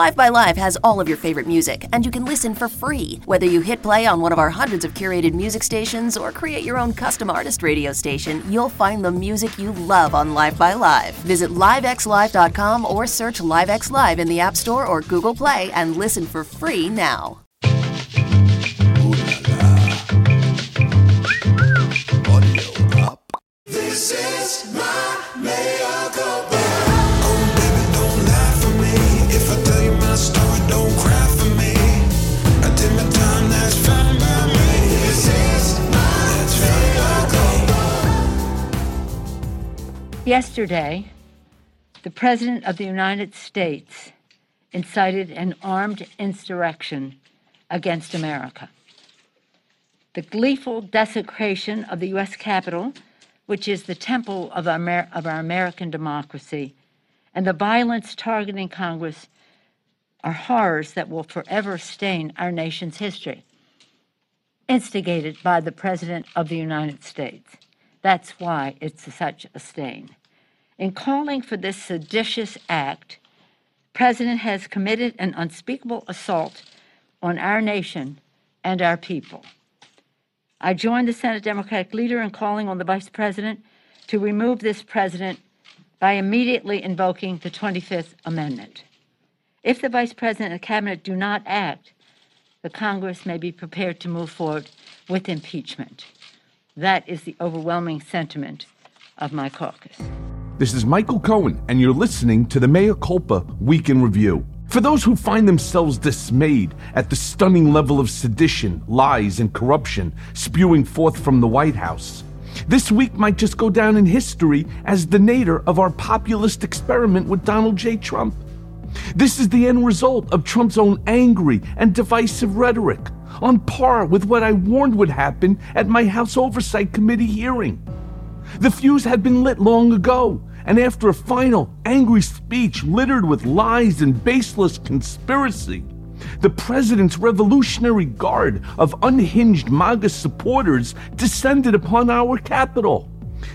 Live by Live has all of your favorite music, and you can listen for free. Whether you hit play on one of our hundreds of curated music stations or create your own custom artist radio station, you'll find the music you love on Live by Live. Visit livexlive.com or search LiveX Live in the App Store or Google Play and listen for free now. Yesterday, the President of the United States incited an armed insurrection against America. The gleeful desecration of the U.S. Capitol, which is the temple of our, Amer- of our American democracy, and the violence targeting Congress are horrors that will forever stain our nation's history, instigated by the President of the United States. That's why it's such a stain. In calling for this seditious act, the President has committed an unspeakable assault on our nation and our people. I join the Senate Democratic leader in calling on the Vice President to remove this president by immediately invoking the 25th Amendment. If the Vice President and Cabinet do not act, the Congress may be prepared to move forward with impeachment. That is the overwhelming sentiment of my caucus. This is Michael Cohen, and you're listening to the Mea Culpa Week in Review. For those who find themselves dismayed at the stunning level of sedition, lies, and corruption spewing forth from the White House, this week might just go down in history as the nadir of our populist experiment with Donald J. Trump. This is the end result of Trump's own angry and divisive rhetoric, on par with what I warned would happen at my House Oversight Committee hearing. The fuse had been lit long ago, and after a final, angry speech littered with lies and baseless conspiracy, the president's Revolutionary Guard of unhinged MAGA supporters descended upon our capital.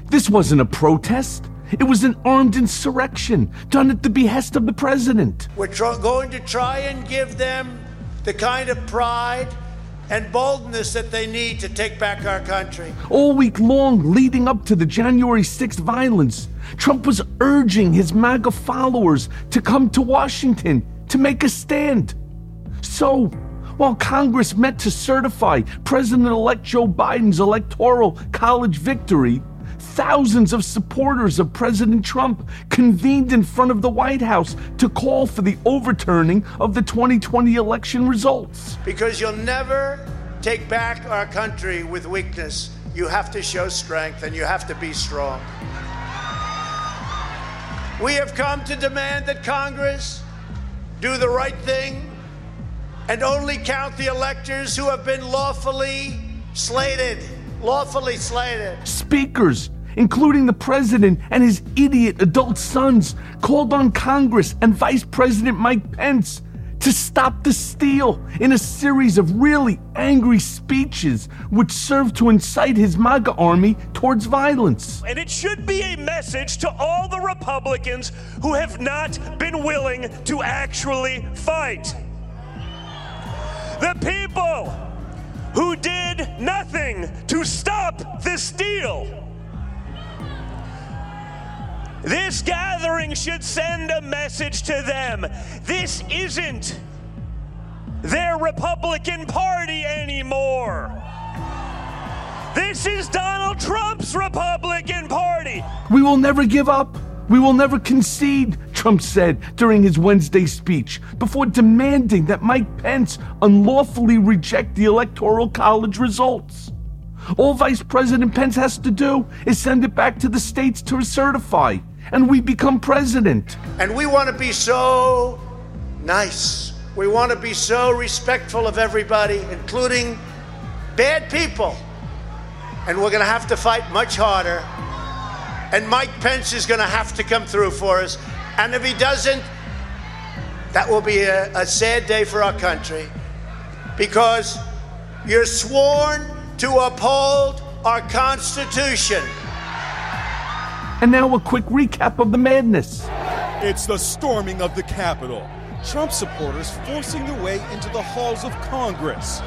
This wasn't a protest. It was an armed insurrection done at the behest of the president. We're tr- going to try and give them the kind of pride and boldness that they need to take back our country. All week long, leading up to the January 6th violence, Trump was urging his MAGA followers to come to Washington to make a stand. So, while Congress met to certify President elect Joe Biden's electoral college victory, thousands of supporters of President Trump convened in front of the White House to call for the overturning of the 2020 election results. Because you'll never take back our country with weakness. You have to show strength and you have to be strong. We have come to demand that Congress do the right thing and only count the electors who have been lawfully slated. Lawfully slated. Speakers, including the president and his idiot adult sons, called on Congress and Vice President Mike Pence to stop the steal in a series of really angry speeches which served to incite his MAGA army towards violence. And it should be a message to all the Republicans who have not been willing to actually fight. The people who did nothing to stop this deal. This gathering should send a message to them. This isn't their Republican Party anymore. This is Donald Trump's Republican Party. We will never give up. We will never concede, Trump said during his Wednesday speech, before demanding that Mike Pence unlawfully reject the Electoral College results. All Vice President Pence has to do is send it back to the states to certify, and we become president. And we want to be so nice. We want to be so respectful of everybody, including bad people. And we're going to have to fight much harder. And Mike Pence is going to have to come through for us. And if he doesn't, that will be a, a sad day for our country because you're sworn to uphold our Constitution. And now a quick recap of the madness. It's the storming of the Capitol. Trump supporters forcing their way into the halls of Congress.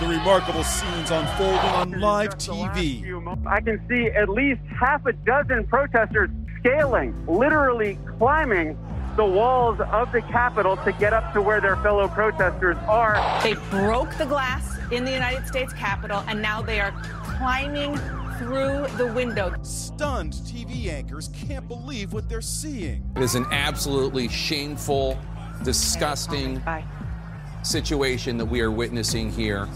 The remarkable scenes unfolding on live TV. I can see at least half a dozen protesters scaling, literally climbing the walls of the Capitol to get up to where their fellow protesters are. They broke the glass in the United States Capitol, and now they are climbing through the window. Stunned TV anchors can't believe what they're seeing. It is an absolutely shameful, disgusting situation that we are witnessing here.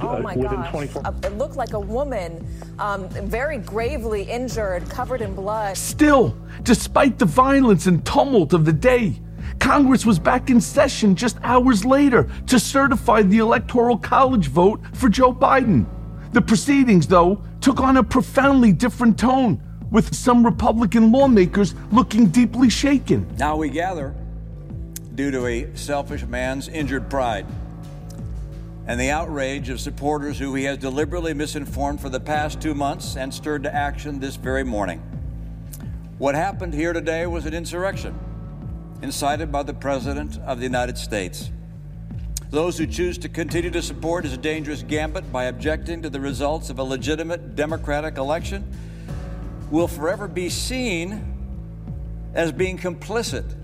Oh my gosh. Uh, it looked like a woman, um, very gravely injured, covered in blood. Still, despite the violence and tumult of the day, Congress was back in session just hours later to certify the Electoral College vote for Joe Biden. The proceedings, though, took on a profoundly different tone, with some Republican lawmakers looking deeply shaken. Now we gather due to a selfish man's injured pride and the outrage of supporters who he has deliberately misinformed for the past two months and stirred to action this very morning. What happened here today was an insurrection incited by the President of the United States. Those who choose to continue to support his dangerous gambit by objecting to the results of a legitimate democratic election will forever be seen as being complicit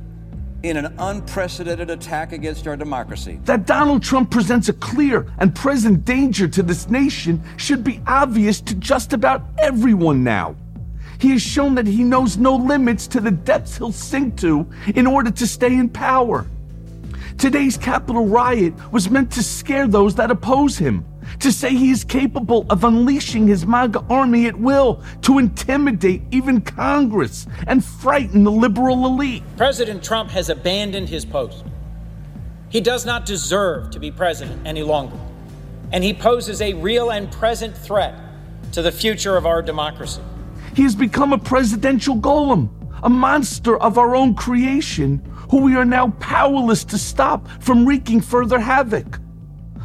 in an unprecedented attack against our democracy. That Donald Trump presents a clear and present danger to this nation should be obvious to just about everyone now. He has shown that he knows no limits to the depths he'll sink to in order to stay in power. Today's Capitol riot was meant to scare those that oppose him, to say he is capable of unleashing his MAGA army at will, to intimidate even Congress and frighten the liberal elite. President Trump has abandoned his post. He does not deserve to be president any longer, and he poses a real and present threat to the future of our democracy. He has become a presidential golem, a monster of our own creation, who we are now powerless to stop from wreaking further havoc.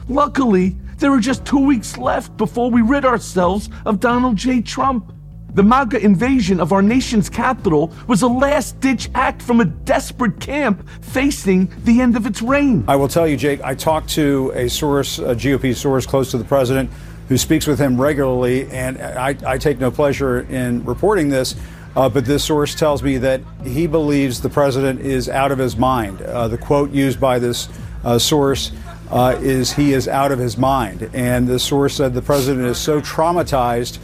Luckily, there are just two weeks left before we rid ourselves of Donald J. Trump. The MAGA invasion of our nation's capital was a last ditch act from a desperate camp facing the end of its reign. I will tell you, Jake, I talked to a source, a GOP source close to the president, who speaks with him regularly, and I, I take no pleasure in reporting this. Uh, but this source tells me that he believes the president is out of his mind. Uh, the quote used by this uh, source uh, is he is out of his mind. And the source said the president is so traumatized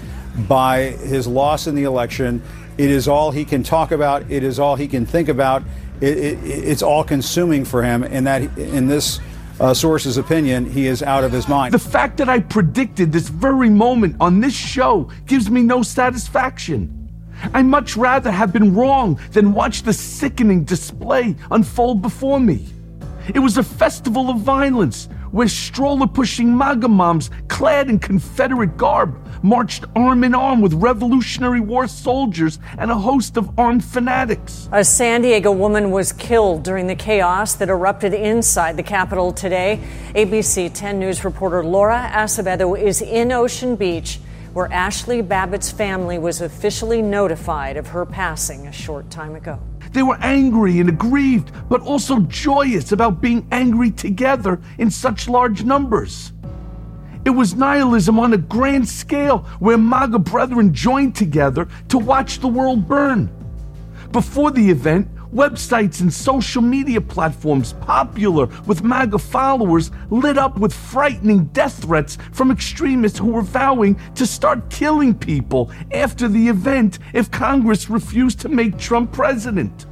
by his loss in the election. It is all he can talk about. It is all he can think about. It, it, it's all consuming for him. And that, in this uh, source's opinion, he is out of his mind. The fact that I predicted this very moment on this show gives me no satisfaction. I much rather have been wrong than watch the sickening display unfold before me. It was a festival of violence where stroller pushing MAGA moms clad in Confederate garb marched arm in arm with Revolutionary War soldiers and a host of armed fanatics. A San Diego woman was killed during the chaos that erupted inside the Capitol today. ABC 10 News reporter Laura Acevedo is in Ocean Beach where Ashli Babbitt's family was officially notified of her passing a short time ago. They were angry and aggrieved, but also joyous about being angry together in such large numbers. It was nihilism on a grand scale where MAGA brethren joined together to watch the world burn. Before the event, websites and social media platforms popular with MAGA followers lit up with frightening death threats from extremists who were vowing to start killing people after the event if Congress refused to make Trump president.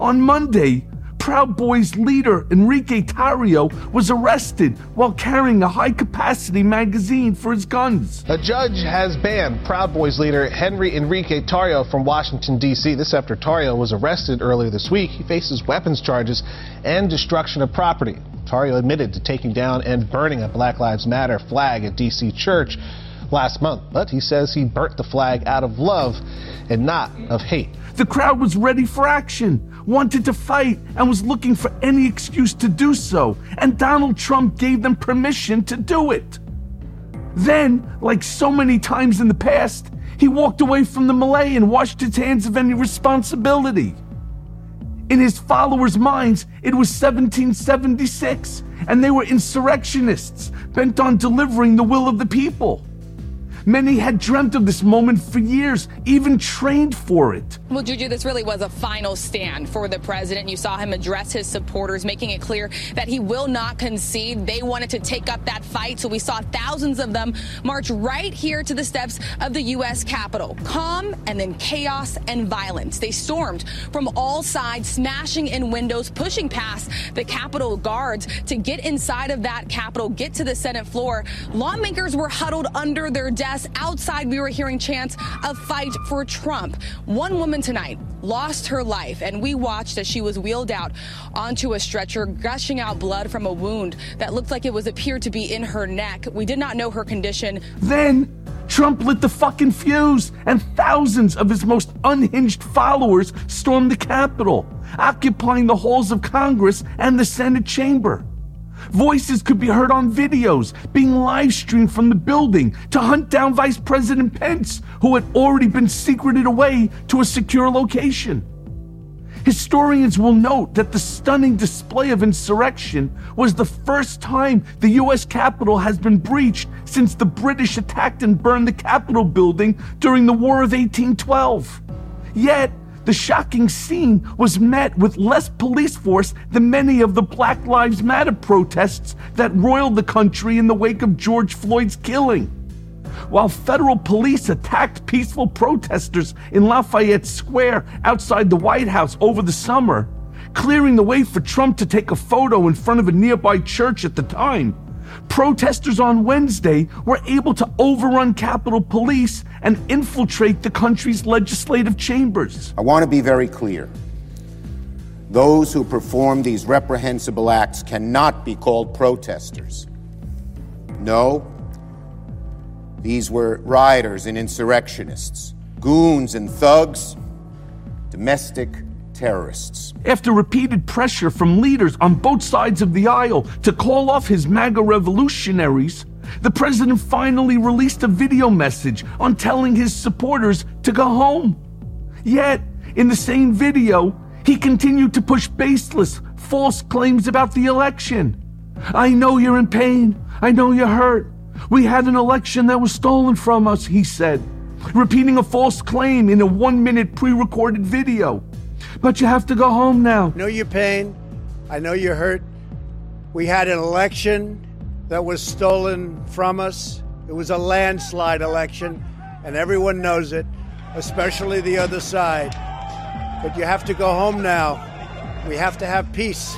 On Monday, Proud Boys leader Enrique Tarrio was arrested while carrying a high capacity magazine for his guns. A judge has banned Proud Boys leader Henry Enrique Tarrio from Washington, D.C. This after Tarrio was arrested earlier this week. He faces weapons charges and destruction of property. Tarrio admitted to taking down and burning a Black Lives Matter flag at D.C. church last month, but he says he burnt the flag out of love and not of hate. The crowd was ready for action, wanted to fight, and was looking for any excuse to do so, and Donald Trump gave them permission to do it. Then, like so many times in the past, he walked away from the melee and washed his hands of any responsibility. In his followers' minds, it was 1776, and they were insurrectionists bent on delivering the will of the people. Many had dreamt of this moment for years, even trained for it. Well, Juju, this really was a final stand for the president. You saw him address his supporters, making it clear that he will not concede. They wanted to take up that fight, so we saw thousands of them march right here to the steps of the U.S. Capitol. Calm and then chaos and violence. They stormed from all sides, smashing in windows, pushing past the Capitol guards to get inside of that Capitol, get to the Senate floor. Lawmakers were huddled under their desks. Outside, we were hearing chants of fight for Trump. One woman tonight lost her life, and we watched as she was wheeled out onto a stretcher, gushing out blood from a wound that looked like it was appeared to be in her neck. We did not know her condition. Then Trump lit the fucking fuse, and thousands of his most unhinged followers stormed the Capitol, occupying the halls of Congress and the Senate chamber. Voices could be heard on videos being live streamed from the building to hunt down Vice President Pence, who had already been secreted away to a secure location. Historians will note that the stunning display of insurrection was the first time the US Capitol has been breached since the British attacked and burned the Capitol building during the War of 1812. Yet, the shocking scene was met with less police force than many of the Black Lives Matter protests that roiled the country in the wake of George Floyd's killing. While federal police attacked peaceful protesters in Lafayette Square outside the White House over the summer, clearing the way for Trump to take a photo in front of a nearby church at the time, protesters on Wednesday were able to overrun Capitol Police and infiltrate the country's legislative chambers. I want to be very clear. Those who perform these reprehensible acts cannot be called protesters. No, these were rioters and insurrectionists, goons and thugs, domestic terrorists. After repeated pressure from leaders on both sides of the aisle to call off his MAGA revolutionaries, the president finally released a video message on telling his supporters to go home. Yet, in the same video, he continued to push baseless, false claims about the election. I know you're in pain. I know you're hurt. We had an election that was stolen from us, he said, repeating a false claim in a one minute pre recorded video. But you have to go home now. I know your pain. I know you're hurt. We had an election that was stolen from us. It was a landslide election, and everyone knows it, especially the other side. But you have to go home now. We have to have peace.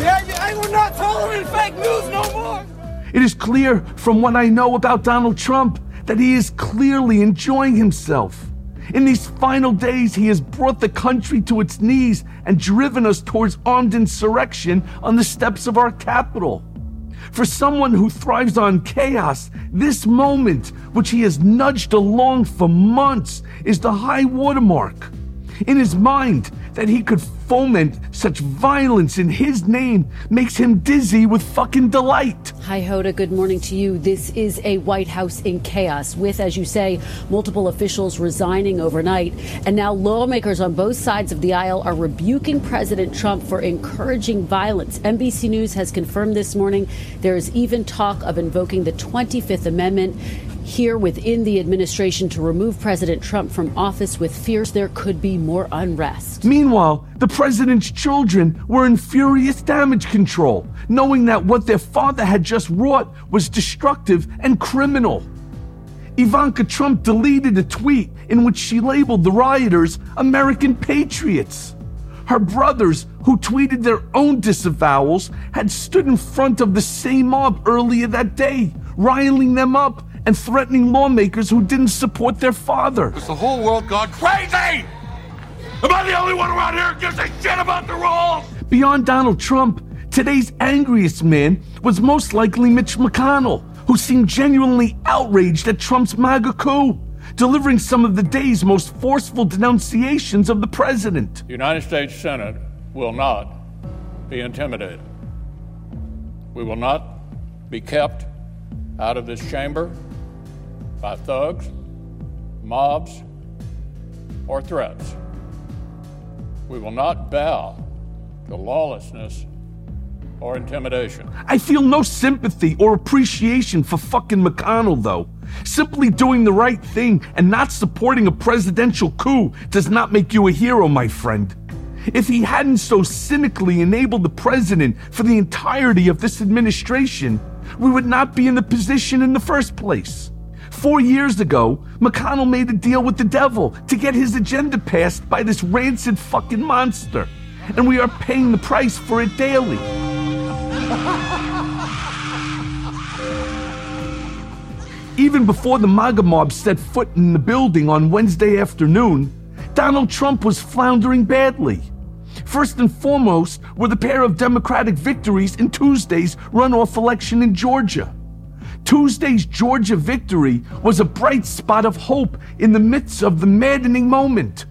Yeah, I will not tolerate fake news no more. It is clear from what I know about Donald Trump that he is clearly enjoying himself. In these final days, he has brought the country to its knees and driven us towards armed insurrection on the steps of our Capitol. For someone who thrives on chaos, this moment, which he has nudged along for months, is the high watermark. In his mind, that he could foment such violence in his name makes him dizzy with fucking delight. Hi, Hoda. Good morning to you. This is a White House in chaos with, as you say, multiple officials resigning overnight. And now lawmakers on both sides of the aisle are rebuking President Trump for encouraging violence. NBC News has confirmed this morning there is even talk of invoking the 25th Amendment here within the administration to remove President Trump from office with fears there could be more unrest. Meanwhile, the president's children were in furious damage control, knowing that what their father had just wrought was destructive and criminal. Ivanka Trump deleted a tweet in which she labeled the rioters American patriots. Her brothers, who tweeted their own disavowals, had stood in front of the same mob earlier that day, riling them up and threatening lawmakers who didn't support their father. Has the whole world gone crazy? Am I the only one around here who gives a shit about the rules? Beyond Donald Trump, today's angriest man was most likely Mitch McConnell, who seemed genuinely outraged at Trump's MAGA coup, delivering some of the day's most forceful denunciations of the president. The United States Senate will not be intimidated. We will not be kept out of this chamber by thugs, mobs, or threats. We will not bow to lawlessness or intimidation. I feel no sympathy or appreciation for fucking McConnell, though. Simply doing the right thing and not supporting a presidential coup does not make you a hero, my friend. If he hadn't so cynically enabled the president for the entirety of this administration, we would not be in the position in the first place. Four years ago, McConnell made a deal with the devil to get his agenda passed by this rancid fucking monster. And we are paying the price for it daily. Even before the MAGA mob set foot in the building on Wednesday afternoon, Donald Trump was floundering badly. First and foremost were the pair of Democratic victories in Tuesday's runoff election in Georgia. Tuesday's Georgia victory was a bright spot of hope in the midst of the maddening moment.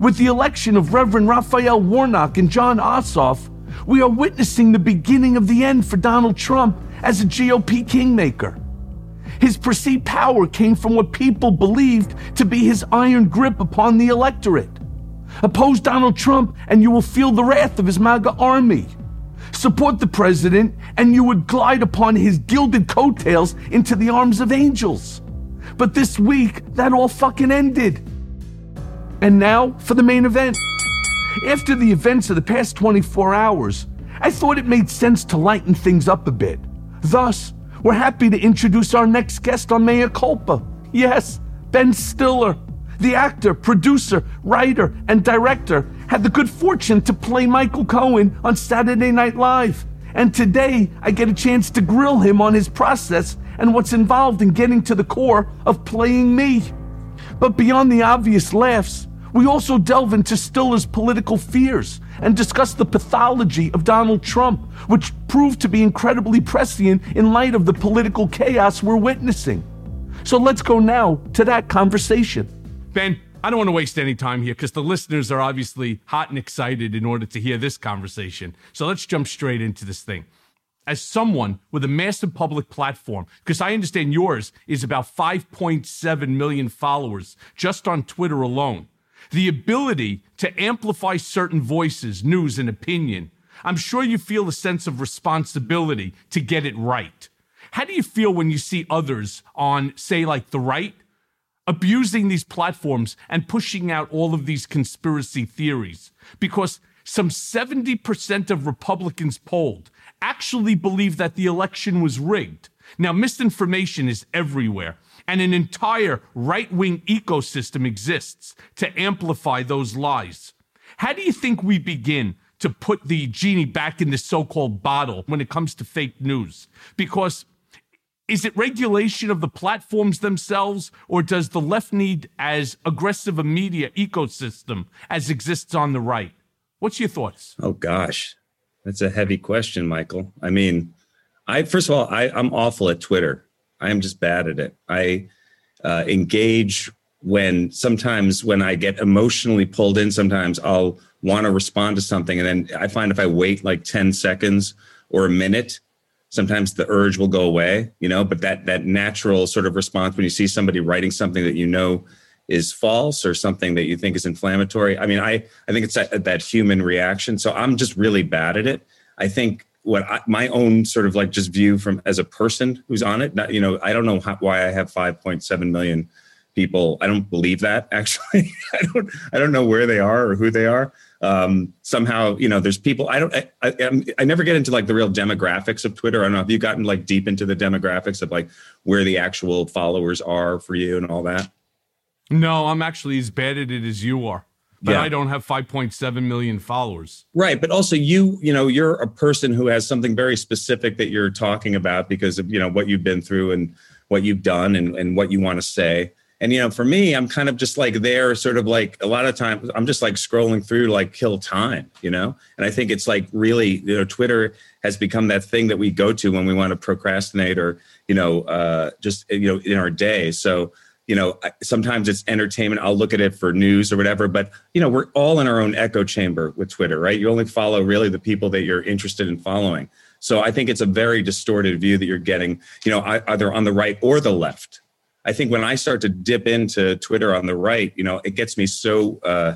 With the election of Reverend Raphael Warnock and Jon Ossoff, we are witnessing the beginning of the end for Donald Trump as a GOP kingmaker. His perceived power came from what people believed to be his iron grip upon the electorate. Oppose Donald Trump, and you will feel the wrath of his MAGA army. Support the president, and you would glide upon his gilded coattails into the arms of angels. But this week, that all fucking ended. And now for the main event. After the events of the past 24 hours, I thought it made sense to lighten things up a bit. Thus, we're happy to introduce our next guest on Mea Culpa. Yes, Ben Stiller. The actor, producer, writer, and director had the good fortune to play Michael Cohen on Saturday Night Live. And today, I get a chance to grill him on his process and what's involved in getting to the core of playing me. But beyond the obvious laughs, we also delve into Stiller's political fears and discuss the pathology of Donald Trump, which proved to be incredibly prescient in light of the political chaos we're witnessing. So let's go now to that conversation. Ben, I don't want to waste any time here because the listeners are obviously hot and excited in order to hear this conversation. So let's jump straight into this thing. As someone with a massive public platform, because I understand yours is about 5.7 million followers just on Twitter alone, the ability to amplify certain voices, news, and opinion, I'm sure you feel a sense of responsibility to get it right. How do you feel when you see others on, say, like the right, abusing these platforms and pushing out all of these conspiracy theories? Because some 70% of Republicans polled actually believe that the election was rigged. Now, misinformation is everywhere and an entire right wing ecosystem exists to amplify those lies. How do you think we begin to put the genie back in the so called bottle when it comes to fake news? Because is it regulation of the platforms themselves, or does the left need as aggressive a media ecosystem as exists on the right? What's your thoughts? Oh, gosh. That's a heavy question, Michael. I mean, I first of all, I, I'm awful at Twitter. I am just bad at it. I uh, engage when sometimes when I get emotionally pulled in, sometimes I'll want to respond to something. And then I find if I wait like 10 seconds or a minute, sometimes the urge will go away, you know, but that, that natural sort of response when you see somebody writing something that you know is false or something that you think is inflammatory. I mean, I, I think it's that, that human reaction. So I'm just really bad at it. I think what I, my own sort of like just view from as a person who's on it. Not, you know, I don't know how, why I have 5.7 million people. I don't believe that actually. I don't. I don't know where they are or who they are. Um, somehow, you know, there's people. I don't. I, I, I never get into like the real demographics of Twitter. I don't know. Have you gotten like deep into the demographics of like where the actual followers are for you and all that? No, I'm actually as bad at it as you are but yeah. I don't have 5.7 million followers. Right, but also you, you know, you're a person who has something very specific that you're talking about because of, you know, what you've been through and what you've done and, and what you want to say. And you know, for me, I'm kind of just like there, sort of like a lot of times I'm just like scrolling through like kill time, you know? And I think it's like really, you know, Twitter has become that thing that we go to when we want to procrastinate or, you know, uh, just, you know, in our day. So you know sometimes it's entertainment i'll look at it for news or whatever but you know we're all in our own echo chamber with twitter right you only follow really the people that you're interested in following so i think it's a very distorted view that you're getting you know either on the right or the left i think when i start to dip into twitter on the right you know it gets me so uh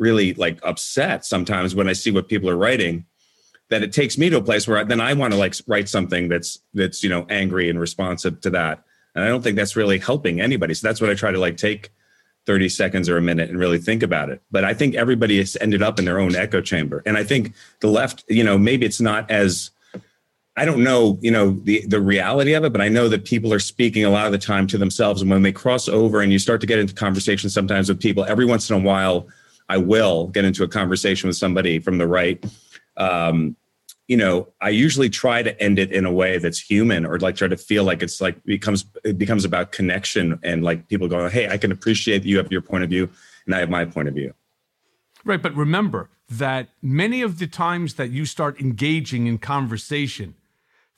really like upset sometimes when I see what people are writing that it takes me to a place where I, then I want to like write something that's that's you know angry and responsive to that. And I don't think that's really helping anybody. So that's what I try to like take 30 seconds or a minute and really think about it. But I think everybody has ended up in their own echo chamber. And I think the left, you know, maybe it's not as I don't know, you know, the the reality of it, but I know that people are speaking a lot of the time to themselves. And when they cross over and you start to get into conversations sometimes with people, every once in a while, I will get into a conversation with somebody from the right. Um, you know, I usually try to end it in a way that's human or like try to feel like it's like becomes it becomes about connection and like people going, Hey, I can appreciate that you have your point of view and I have my point of view. Right. But remember that many of the times that you start engaging in conversation,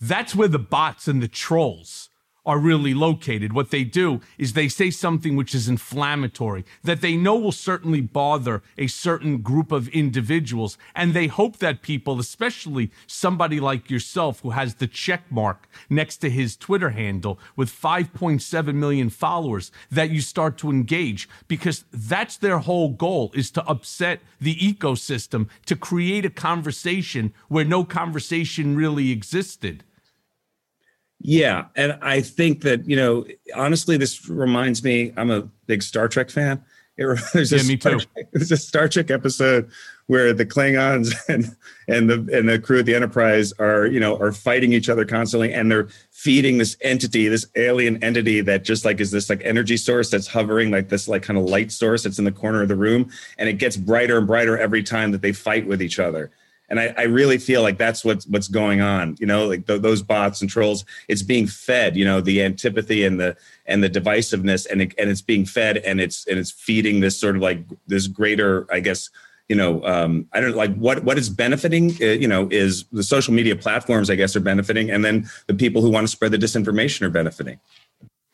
that's where the bots and the trolls are really located. What they do is they say something which is inflammatory that they know will certainly bother a certain group of individuals. And they hope that people, especially somebody like yourself who has the check mark next to his Twitter handle with 5.7 million followers, that you start to engage because that's their whole goal is to upset the ecosystem, to create a conversation where no conversation really existed. Yeah, and I think that you know, honestly, this reminds me. I'm a big Star Trek fan. It, there's, a yeah, me Star too. Trek, there's a Star Trek episode where the Klingons and and the and the crew of the Enterprise are you know are fighting each other constantly, and they're feeding this entity, this alien entity that just like is this like energy source that's hovering like this like kind of light source that's in the corner of the room, and it gets brighter and brighter every time that they fight with each other and I, I, really feel like that's what's what's going on you know like th- those bots and trolls it's being fed you know the antipathy and the and the divisiveness and it, and it's being fed and it's and it's feeding this sort of like this greater i guess you know um, i don't like what what is benefiting uh, you know is the social media platforms i guess are benefiting and then the people who want to spread the disinformation are benefiting.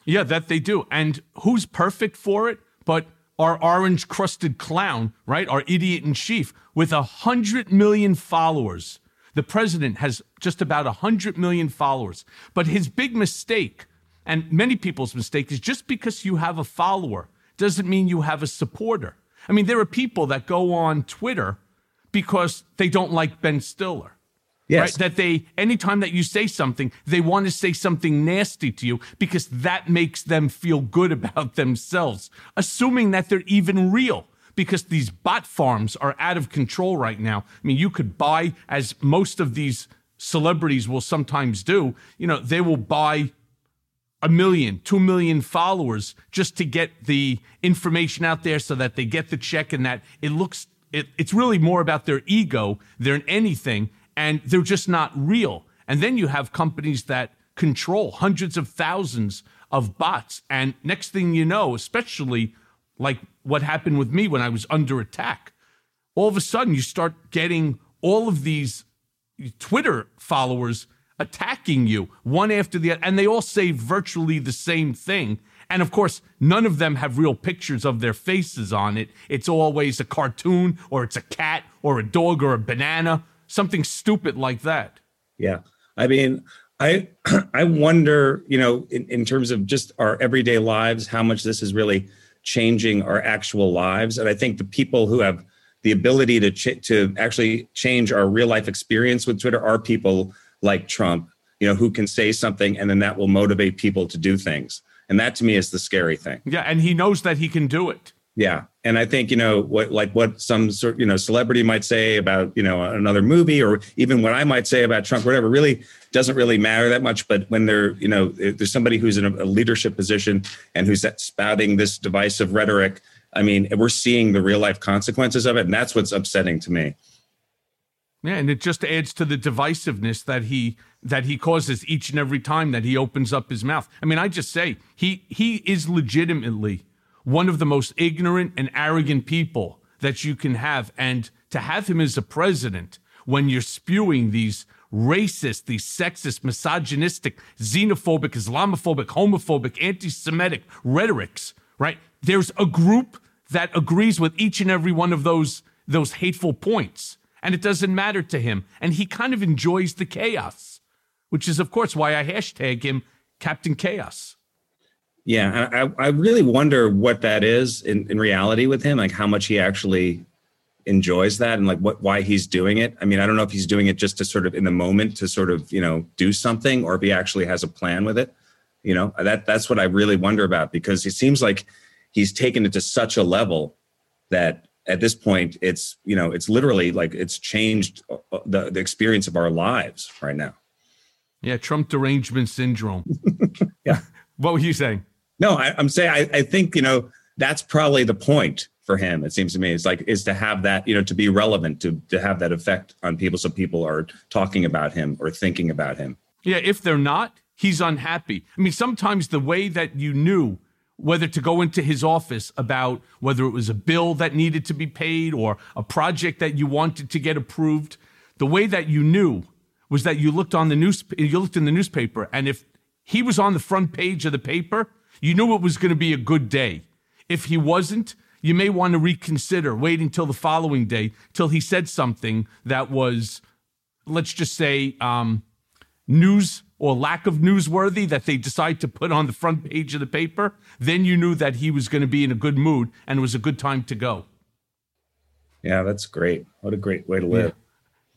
Yeah that they do. And who's perfect for it but our orange crusted clown, right? Our idiot in chief with a hundred million followers. The president has just about a hundred million followers. But his big mistake, and many people's mistake, is just because you have a follower doesn't mean you have a supporter. I mean, there are people that go on Twitter because they don't like Ben Stiller. Yes. Right? That they, anytime that you say something, they want to say something nasty to you because that makes them feel good about themselves, assuming that they're even real. Because these bot farms are out of control right now. I mean, you could buy, as most of these celebrities will sometimes do, you know, they will buy a million, two million followers just to get the information out there so that they get the check and that it looks, it, it's really more about their ego than anything and they're just not real. And then you have companies that control hundreds of thousands of bots. And next thing you know, especially like what happened with me when I was under attack, all of a sudden you start getting all of these Twitter followers attacking you one after the other, and they all say virtually the same thing. And of course, none of them have real pictures of their faces on it. It's always a cartoon, or it's a cat, or a dog, or a banana something stupid like that. Yeah. I mean, I I wonder, you know, in, in terms of just our everyday lives, how much this is really changing our actual lives. And I think the people who have the ability to ch- to actually change our real life experience with Twitter are people like Trump, you know, who can say something and then that will motivate people to do things. And that to me is the scary thing. Yeah, and he knows that he can do it. Yeah. And I think, you know, what like what some sort, you know, celebrity might say about, you know, another movie or even what I might say about Trump, whatever, really doesn't really matter that much. But when they're, you know, there's somebody who's in a, leadership position and who's spouting this divisive rhetoric, I mean, we're seeing the real life consequences of it. And that's what's upsetting to me. Yeah, and it just adds to the divisiveness that he that he causes each and every time that he opens up his mouth. I mean, I just say he he is legitimately one of the most ignorant and arrogant people that you can have. And to have him as a president when you're spewing these racist, these sexist, misogynistic, xenophobic, Islamophobic, homophobic, anti Semitic rhetorics, right? There's a group that agrees with each and every one of those, those hateful points. And it doesn't matter to him. And he kind of enjoys the chaos, which is, of course, why I hashtag him Captain Chaos. Yeah, I, I really wonder what that is in, in reality with him, like how much he actually enjoys that and like what why he's doing it. I mean, I don't know if he's doing it just to sort of in the moment to sort of you know do something, or if he actually has a plan with it. You know, that that's what I really wonder about because it seems like he's taken it to such a level that at this point it's you know it's literally like it's changed uh, uh, the, the experience of our lives right now yeah trump derangement syndrome yeah what were you saying no I, am saying I, I think you know that's probably the point for him it seems to me it's like is to have that you know to be relevant to to have that effect on people so people are talking about him or thinking about him yeah if they're not he's unhappy i mean sometimes the way that you knew whether to go into his office about whether it was a bill that needed to be paid or a project that you wanted to get approved. The way that you knew was that you looked on the news, you looked in the newspaper, and if he was on the front page of the paper, you knew it was going to be a good day. If he wasn't, you may want to reconsider waiting till the following day till he said something that was, let's just say, um, news or lack of newsworthy that they decide to put on the front page of the paper, then you knew that he was going to be in a good mood and it was a good time to go. Yeah, that's great. What a great way to live. Yeah.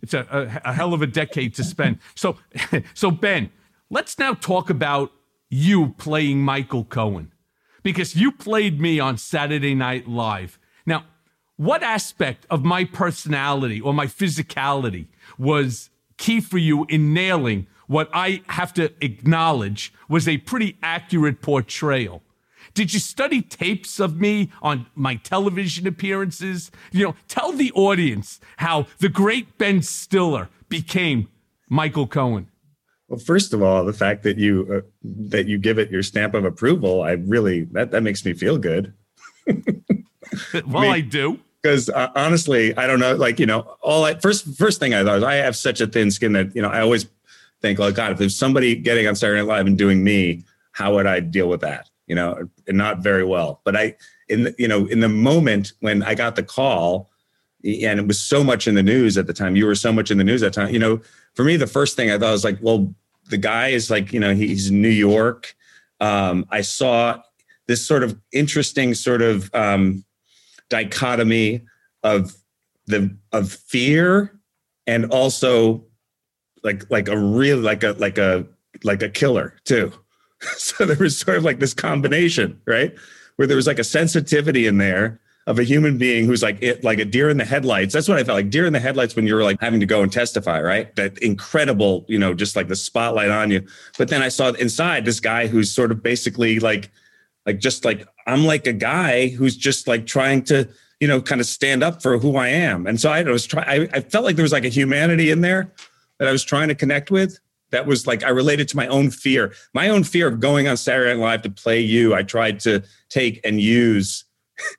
It's a, a, a hell of a decade to spend. So, so Ben, let's now talk about you playing Michael Cohen because you played me on Saturday Night Live. Now, what aspect of my personality or my physicality was key for you in nailing what I have to acknowledge was a pretty accurate portrayal. Did you study tapes of me on my television appearances? You know, tell the audience how the great Ben Stiller became Michael Cohen. Well, first of all, the fact that you uh, that you give it your stamp of approval, I really that that makes me feel good. well, I, mean, I do because uh, honestly, I don't know. Like you know, all I first first thing I thought was I have such a thin skin that you know I always think, oh God, if there's somebody getting on Saturday Night Live and doing me, how would I deal with that? You know, and not very well. But I, in the, you know, in the moment when I got the call, and it was so much in the news at the time, you were so much in the news at the time. You know, for me, the first thing I thought was like, well, the guy is like, you know, he's in New York. Um, I saw this sort of interesting sort of um, dichotomy of the of fear and also like like a real like a like a like a killer too. so there was sort of like this combination, right? Where there was like a sensitivity in there of a human being who's like it like a deer in the headlights. That's what I felt like deer in the headlights when you were like having to go and testify, right? That incredible, you know, just like the spotlight on you. But then I saw inside this guy who's sort of basically like like just like I'm like a guy who's just like trying to you know kind of stand up for who I am. And so I was trying. I, I felt like there was like a humanity in there that I was trying to connect with. That was like I related to my own fear, my own fear of going on Saturday Night Live to play you. I tried to take and use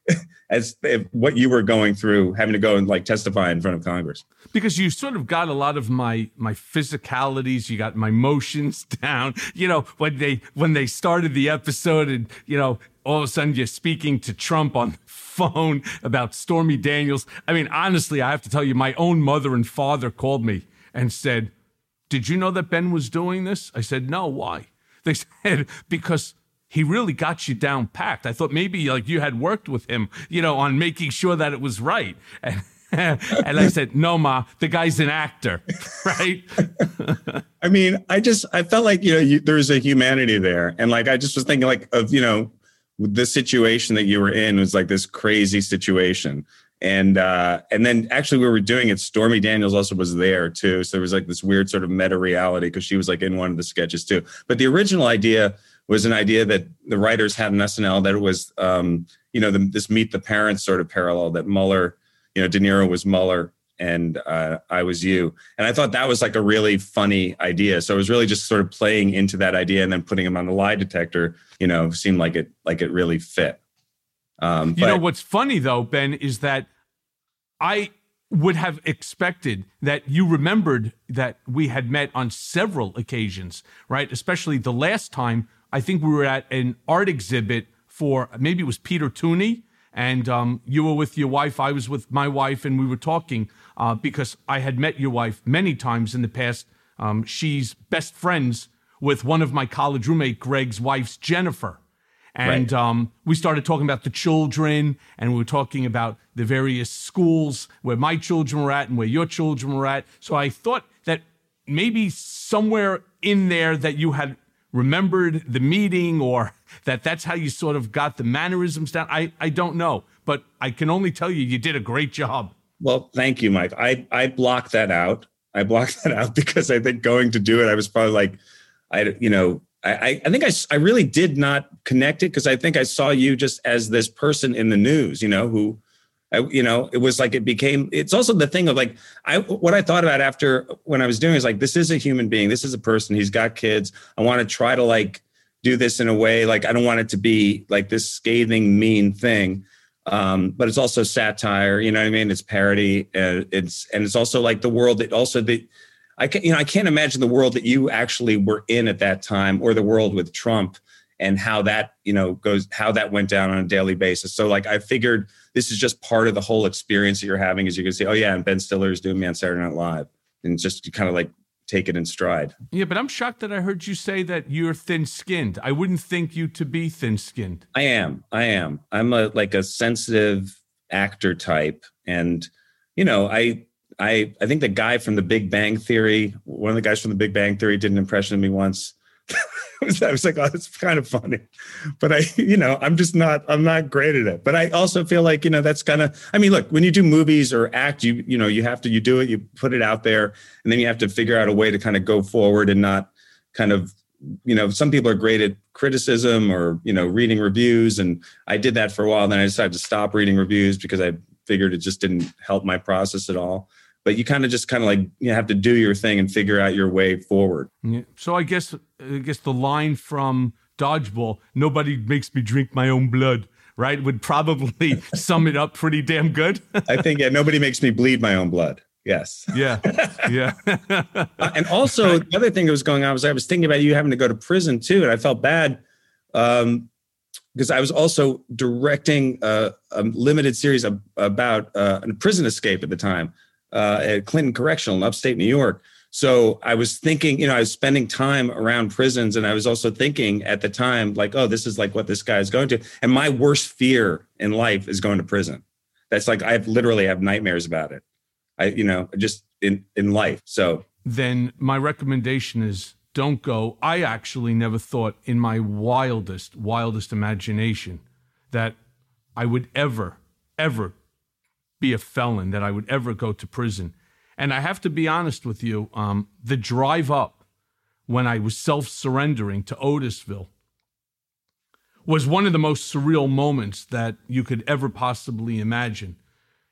as what you were going through, having to go and like testify in front of Congress. Because you sort of got a lot of my my physicalities, you got my motions down. You know when they when they started the episode, and you know all of a sudden you're speaking to Trump on the phone about Stormy Daniels. I mean, honestly, I have to tell you, my own mother and father called me and said, Did you know that Ben was doing this? I said, No, why? They said, Because he really got you down packed. I thought maybe like you had worked with him, you know, on making sure that it was right. And, and I said, no, ma, the guy's an actor, right? I mean, I just, I felt like, you know, you, there's a humanity there. And like, I just was thinking like of, you know, the situation that you were in was like this crazy situation and uh, and then actually we were doing it. Stormy Daniels also was there too, so there was like this weird sort of meta reality because she was like in one of the sketches too. But the original idea was an idea that the writers had in SNL that it was um, you know the, this meet the parents sort of parallel that Mueller, you know, De Niro was Mueller and uh, I was you, and I thought that was like a really funny idea. So it was really just sort of playing into that idea and then putting him on the lie detector. You know, seemed like it like it really fit. Um, you but, know what's funny though, Ben, is that I would have expected that you remembered that we had met on several occasions, right? Especially the last time I think we were at an art exhibit for maybe it was Peter Tunney, and um, you were with your wife. I was with my wife, and we were talking uh, because I had met your wife many times in the past. Um, she's best friends with one of my college roommate Greg's wife's Jennifer, And Right. um, we started talking about the children, and we were talking about the various schools where my children were at and where your children were at. So I thought that maybe somewhere in there that you had remembered the meeting or that that's how you sort of got the mannerisms down. I, I don't know, but I can only tell you you did a great job. Well, thank you, Mike. I I blocked that out. I blocked that out because I think going to do it, I was probably like, I you know, I I- think I I really did not connect it because I think I saw you just as this person in the news, you know, who. I, you know, it was like it became. It's also the thing of like I. What I thought about after when I was doing is like this is a human being. This is a person. He's got kids. I want to try to like do this in a way like I don't want it to be like this scathing, mean thing um, but it's also satire. You know what I mean? It's parody. Uh, it's and it's also like the world that also that I can you know I can't imagine the world that you actually were in at that time or the world with Trump and how that you know goes how that went down on a daily basis. So like I figured this is just part of the whole experience that you're having is you can say oh yeah and Ben Stiller is doing me on Saturday Night Live and just kind of like take it in stride. Yeah, but I'm shocked that I heard you say that you're thin skinned. I wouldn't think you to be thin skinned. I am. I am. I'm a like a sensitive actor type, and you know, I I I think the guy from The Big Bang Theory, one of the guys from The Big Bang Theory, did an impression of me once. I was, like, oh, it's kind of funny, but I, you know, I'm just not, I'm not great at it. But I also feel like, you know, that's kind of, I mean, look, when you do movies or act, you, you know, you have to, you do it, you put it out there, and then you have to figure out a way to kind of go forward and not kind of you know some people are great at criticism or you know reading reviews and i did that for a while then i decided to stop reading reviews because i figured it just didn't help my process at all but you kind of just kind of like you have to do your thing and figure out your way forward Yeah. So I guess I guess the line from Dodgeball, "Nobody makes me drink my own blood," right, would probably sum it up pretty damn good. i think yeah nobody makes me bleed my own blood yes yeah, yeah. And also the other thing that was going on was I was thinking about you having to go to prison too, and I felt bad um, because I was also directing a, a limited series of, about uh, a prison escape at the time uh, at Clinton Correctional in upstate New York. So I was thinking, you know, I was spending time around prisons, and I was also thinking at the time, like, oh, this is like what this guy is going to. And my worst fear in life is going to prison. That's like I literally have nightmares about it. I, you know, just in in life. So then my recommendation is don't go. I actually never thought in my wildest, wildest imagination that I would ever, ever be a felon, that I would ever go to prison. And I have to be honest with you, um, the drive up when I was self surrendering to Otisville was one of the most surreal moments that you could ever possibly imagine.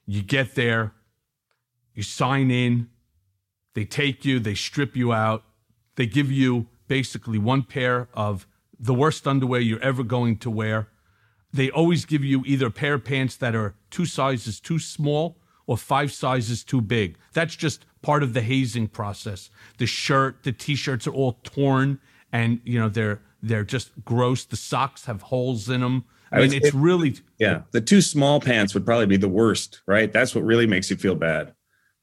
You get there, you sign in, they take you, they strip you out, they give you basically one pair of the worst underwear you're ever going to wear. They always give you either a pair of pants that are two sizes too small or five sizes too big. That's just part of the hazing process. The shirt, the t-shirts are all torn and you know they're they're just gross. The socks have holes in them. I, mean, would it's say- really Yeah, the two small pants would probably be the worst, right? That's what really makes you feel bad.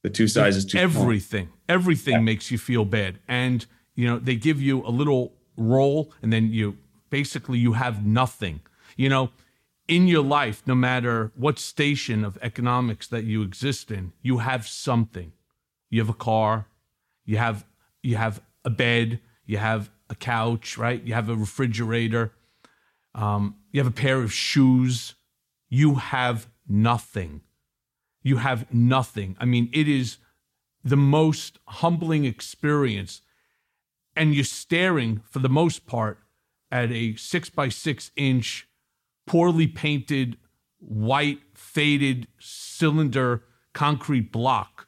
The two sizes too small. everything everything makes you feel bad and you know they give you a little roll and then you basically you have nothing you know in your life no matter what station of economics that you exist in you have something you have a car you have you have a bed you have a couch right you have a refrigerator um, you have a pair of shoes you have nothing you have nothing. I mean, it is the most humbling experience. And you're staring, for the most part, at a six by six inch, poorly painted, white, faded cylinder concrete block.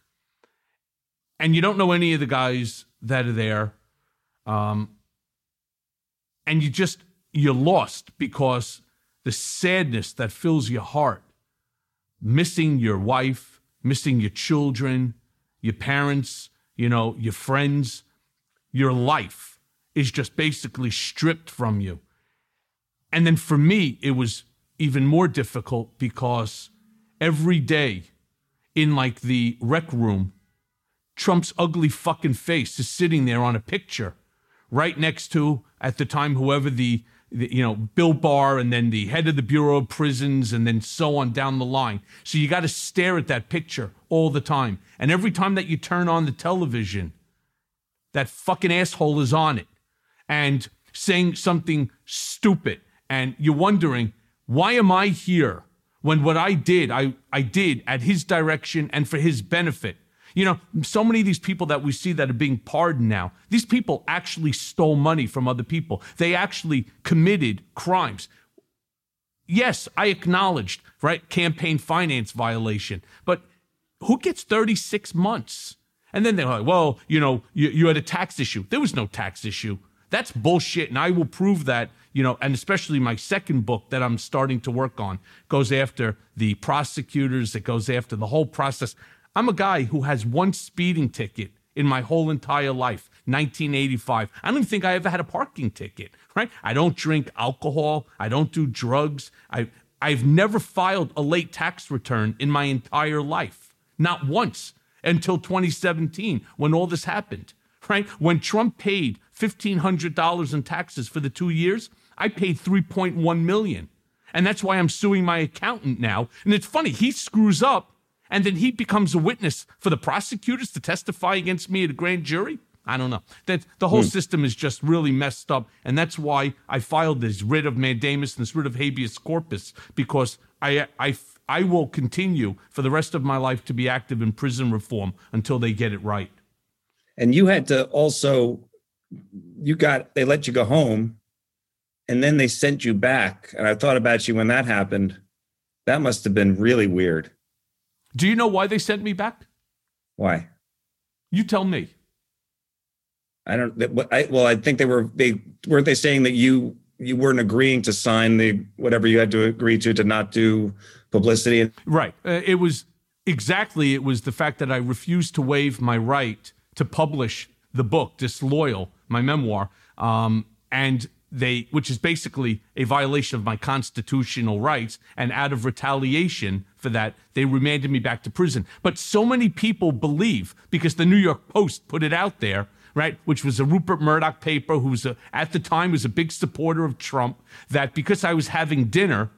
And you don't know any of the guys that are there. Um, and you just, you're lost because the sadness that fills your heart missing your wife, missing your children, your parents, you know, your friends, your life is just basically stripped from you. And then for me, it was even more difficult because every day in like the rec room, Trump's ugly fucking face is sitting there on a picture right next to, at the time, whoever the you know, Bill Barr and then the head of the Bureau of Prisons and then so on down the line. So you got to stare at that picture all the time. And every time that you turn on the television, that fucking asshole is on it and saying something stupid. And you're wondering, why am I here when what I did, I, I did at his direction and for his benefit? You know, so many of these people that we see that are being pardoned now, these people actually stole money from other people. They actually committed crimes. Yes, I acknowledged, right, campaign finance violation, but who gets 36 months? And then they're like, well, you know, you, you had a tax issue. There was no tax issue. That's bullshit. And I will prove that, you know, and especially my second book that I'm starting to work on goes after the prosecutors, it goes after the whole process. I'm a guy who has one speeding ticket in my whole entire life, 1985. I don't even think I ever had a parking ticket, right? I don't drink alcohol. I don't do drugs. I, I've never filed a late tax return in my entire life, not once until 2017 when all this happened, right? When Trump paid $1,500 in taxes for the two years, I paid 3.1 million. And that's why I'm suing my accountant now. And it's funny, he screws up and then he becomes a witness for the prosecutors to testify against me at a grand jury. I don't know. That the whole hmm. system is just really messed up, and that's why I filed this writ of mandamus and this writ of habeas corpus because I I I will continue for the rest of my life to be active in prison reform until they get it right. And you had to also, you got, they let you go home and then they sent you back. And I thought about you when that happened. That must have been really weird. Do you know why they sent me back? Why? You tell me. I don't. I, well, I think they were. They weren't they saying that you you weren't agreeing to sign the whatever you had to agree to to not do publicity. Right. Uh, it was exactly it was the fact that I refused to waive my right to publish the book Disloyal, my memoir, um, and they which is basically a violation of my constitutional rights and out of retaliation for that they remanded me back to prison but so many people believe because the new york post put it out there right which was a rupert murdoch paper who was a, at the time was a big supporter of trump that because i was having dinner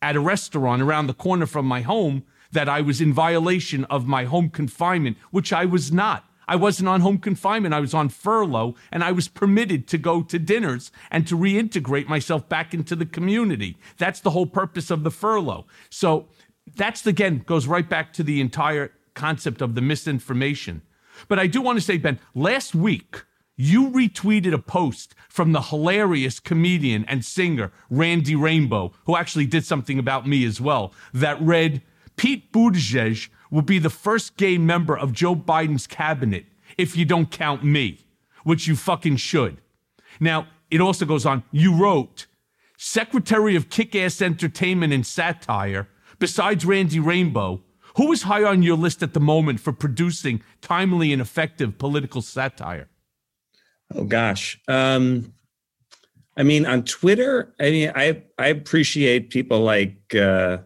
at a restaurant around the corner from my home that I was in violation of my home confinement, which I was not. I wasn't on home confinement. I was on furlough and I was permitted to go to dinners and to reintegrate myself back into the community. That's the whole purpose of the furlough. So that's again goes right back to the entire concept of the misinformation. But I do want to say, Ben, last week, you retweeted a post from the hilarious comedian and singer Randy Rainbow, who actually did something about me as well, that read Pete Buttigieg will be the first gay member of Joe Biden's cabinet if you don't count me, which you fucking should. Now, it also goes on, you wrote, Secretary of Kick Ass Entertainment and Satire, besides Randy Rainbow, who is high on your list at the moment for producing timely and effective political satire? Oh gosh. Um, I mean, on Twitter, I mean, I I appreciate people like uh,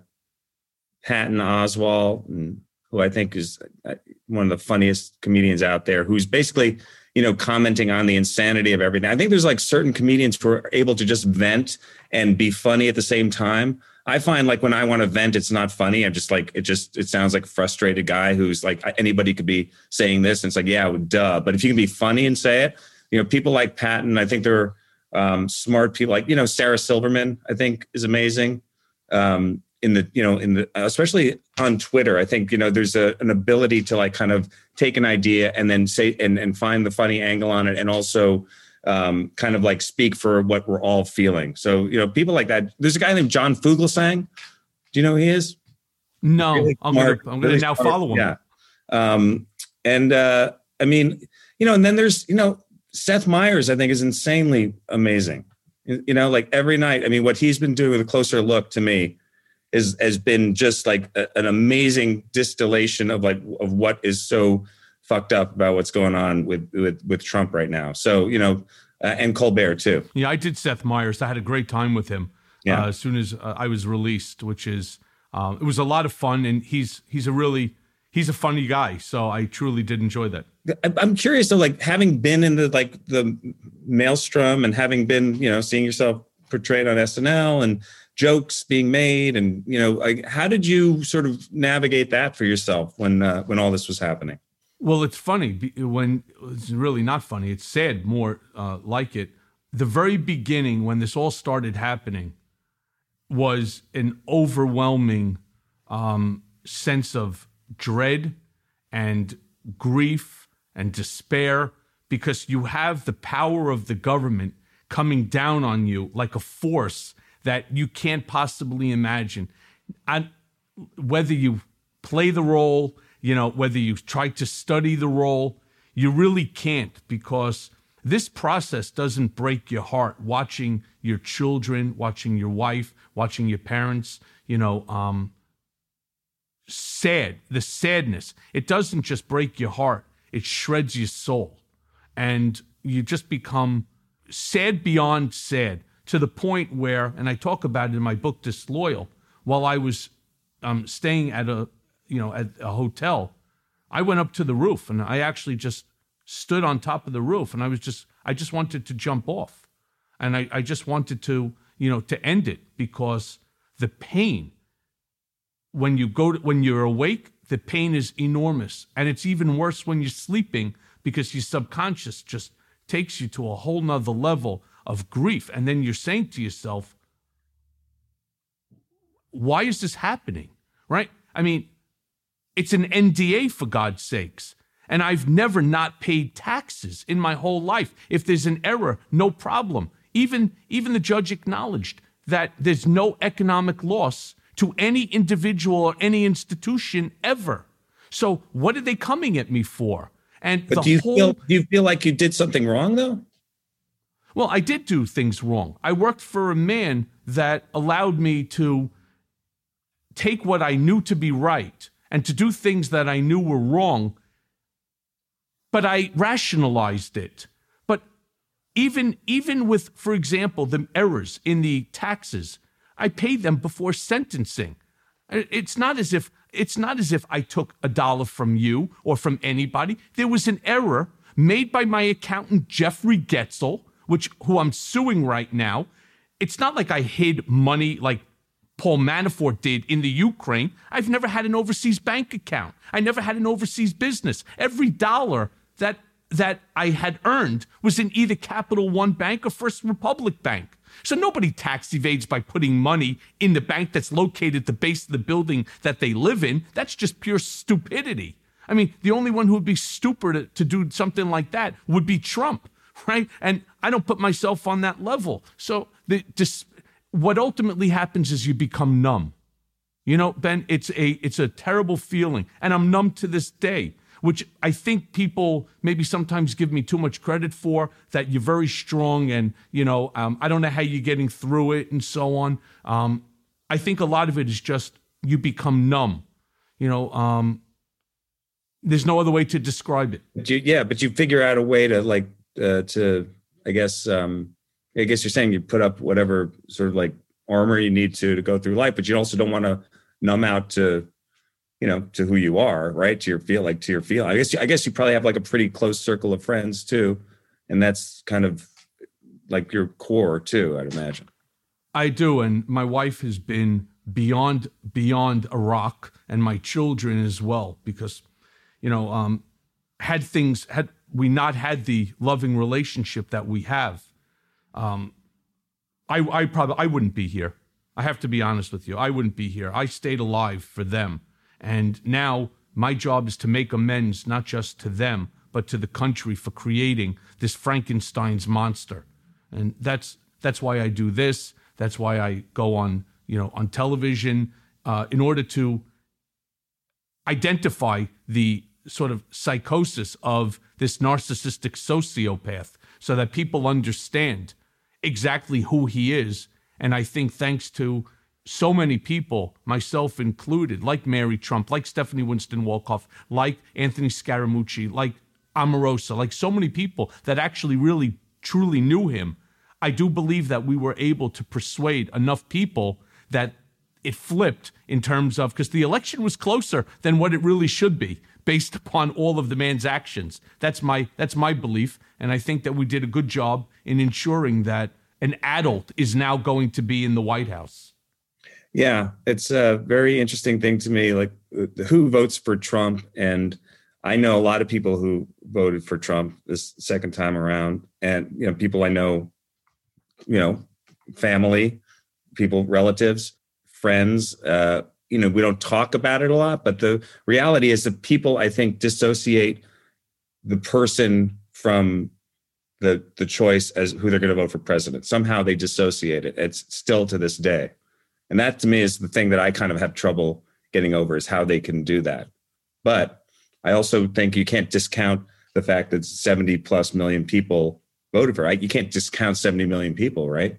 Patton Oswalt, and who I think is uh, one of the funniest comedians out there. Who's basically, you know, commenting on the insanity of everything. I think there's like certain comedians who are able to just vent and be funny at the same time. I find like when I want to vent, it's not funny. I'm just like it just it sounds like a frustrated guy who's like anybody could be saying this, and it's like yeah, duh. But if you can be funny and say it, you know, people like Patton, I think they're um, smart people like, you know, Sarah Silverman, I think is amazing. Um, in the, you know, in the, especially on Twitter, I think, you know, there's a, an ability to like kind of take an idea and then say, and, and find the funny angle on it. And also, um, kind of like speak for what we're all feeling. So, you know, people like that. There's a guy named John Fugelsang. Do you know who he is? No, really I'm gonna, I'm gonna now smart. follow him. Yeah. Um, and uh, I mean, you know, and then there's, you know, Seth Meyers, I think, is insanely amazing. You know, like every night, I mean, what he's been doing with a closer look to me is has been just like a, an amazing distillation of like of what is so fucked up about what's going on with with with Trump right now. So you know, uh, and Colbert too. Yeah, I did Seth Meyers. I had a great time with him. Yeah. Uh, as soon as uh, I was released, which is uh, it was a lot of fun, and he's he's a really he's a funny guy. So I truly did enjoy that. I'm curious though, like having been in the like the maelstrom and having been, you know, seeing yourself portrayed on SNL and jokes being made and you know like, how did you sort of navigate that for yourself when uh, when all this was happening? Well it's funny when it's really not funny it's sad more uh, like it. The very beginning when this all started happening was an overwhelming um, sense of dread and grief and despair because you have the power of the government coming down on you like a force that you can't possibly imagine. And whether you play the role, you know, whether you try to study the role, you really can't because this process doesn't break your heart watching your children, watching your wife, watching your parents, you know, um, sad, the sadness. It doesn't just break your heart, it shreds your soul. And you just become sad beyond sad to the point where, and I talk about it in my book, Disloyal, while I was um, staying at a, you know, at a hotel, I went up to the roof and I actually just stood on top of the roof and I was just, I just wanted to jump off. And I, I just wanted to, you know, to end it because the pain when you go to, when you're awake, the pain is enormous. And it's even worse when you're sleeping because your subconscious just takes you to a whole nother level of grief. And then you're saying to yourself, why is this happening? Right? I mean, it's an NDA for God's sakes. And I've never not paid taxes in my whole life. If there's an error, no problem. Even, even the judge acknowledged that there's no economic loss to any individual or any institution ever. So what are they coming at me for? And but do you whole, feel do you feel like you did something wrong though? Well, I did do things wrong. I worked for a man that allowed me to take what I knew to be right and to do things that I knew were wrong, but I rationalized it. But even even with, for example, the errors in the taxes, I paid them before sentencing. It's not as if it's not as if I took a dollar from you or from anybody. There was an error made by my accountant Jeffrey Getzel, which who I'm suing right now. It's not like I hid money like Paul Manafort did in the Ukraine. I've never had an overseas bank account. I never had an overseas business. Every dollar that that I had earned was in either Capital One Bank or First Republic Bank. So nobody tax evades by putting money in the bank that's located at the base of the building that they live in. That's just pure stupidity. I mean, the only one who would be stupid to do something like that would be Trump, right? And I don't put myself on that level. So the, just, what ultimately happens is you become numb. You know, Ben, it's a it's a terrible feeling, and I'm numb to this day which I think people maybe sometimes give me too much credit for, that you're very strong and, you know, um, I don't know how you're getting through it and so on. Um, I think a lot of it is just you become numb. You know, um, there's no other way to describe it. But you, yeah, but you figure out a way to like, uh, to, I guess, um, I guess you're saying you put up whatever sort of like armor you need to to go through life, but you also don't want to numb out to you know to who you are right? To your feel like to your feel i guess i guess you probably have like a pretty close circle of friends too and that's kind of like your core too i'd imagine. I do and my wife has been beyond beyond a rock and my children as well because you know um had things had we not had the loving relationship that we have um i i probably i wouldn't be here i have to be honest with you i wouldn't be here i stayed alive for them and now my job is to make amends not just to them, but to the country for creating this Frankenstein's monster. And that's that's why I do this. That's why I go on, you know, on television uh, in order to identify the sort of psychosis of this narcissistic sociopath so that people understand exactly who he is. And I think thanks to so many people, myself included, like Mary Trump, like Stephanie Winston Wolkoff, like Anthony Scaramucci, like Omarosa, like so many people that actually really truly knew him. I do believe that we were able to persuade enough people that it flipped in terms of because the election was closer than what it really should be based upon all of the man's actions. That's my that's my belief, and I think that we did a good job in ensuring that an adult is now going to be in the White House. Yeah, it's a very interesting thing to me. Like, who votes for Trump? And I know a lot of people who voted for Trump this second time around, and you know, people I know, you know, family, people, relatives, friends. Uh, you know, we don't talk about it a lot, but the reality is that people, I think, dissociate the person from the the choice as who they're going to vote for president. Somehow they dissociate it. It's still to this day, and that to me is the thing that I kind of have trouble getting over is how they can do that. But I also think you can't discount the fact that 70 plus million people voted for. Right? You can't discount 70 million people, right?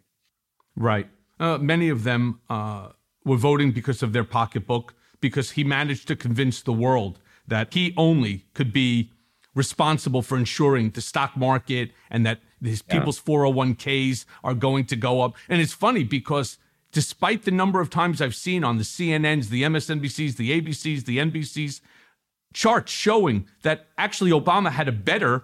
Right. Uh, many of them uh, were voting because of their pocketbook, because he managed to convince the world that he only could be responsible for ensuring the stock market and that his yeah. people's 401ks are going to go up. And it's funny because despite the number of times I've seen on the CNNs, the MSNBCs, the ABCs, the NBCs, charts showing that actually Obama had a better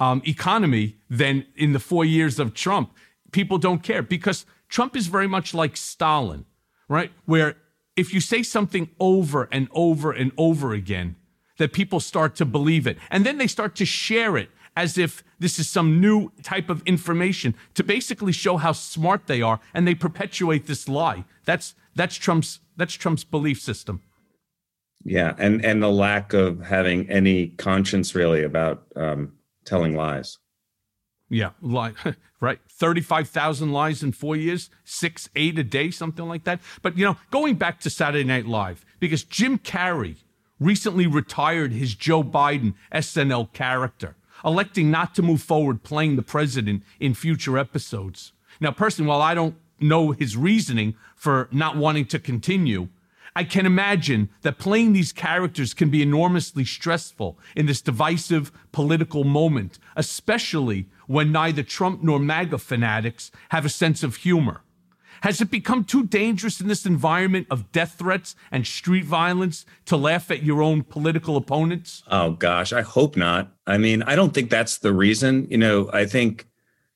um, economy than in the four years of Trump. People don't care because Trump is very much like Stalin, right? Where if you say something over and over and over again, that people start to believe it. And then they start to share it as if this is some new type of information to basically show how smart they are and they perpetuate this lie. That's that's Trump's that's Trump's belief system. Yeah, and and the lack of having any conscience really about um, telling lies. Yeah, lie, right. 35,000 lies in four years, six, eight a day, something like that. But, you know, going back to Saturday Night Live, because Jim Carrey recently retired his Joe Biden SNL character, electing not to move forward playing the president in future episodes. Now, personally, while I don't know his reasoning for not wanting to continue, I can imagine that playing these characters can be enormously stressful in this divisive political moment, especially when neither Trump nor MAGA fanatics have a sense of humor. Has it become too dangerous in this environment of death threats and street violence to laugh at your own political opponents? Oh, gosh, I hope not. I mean, I don't think that's the reason. You know, I think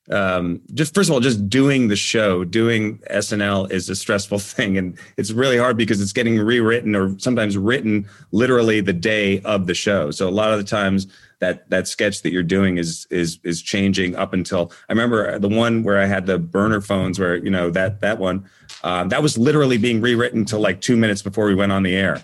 um, just first of all, just doing the show, doing SNL is a stressful thing. And it's really hard because it's getting rewritten or sometimes written literally the day of the show. So a lot of the times that that sketch that you're doing is is is changing up until I remember the one where I had the burner phones where, you know, that that one, um, that was literally being rewritten till like two minutes before we went on the air.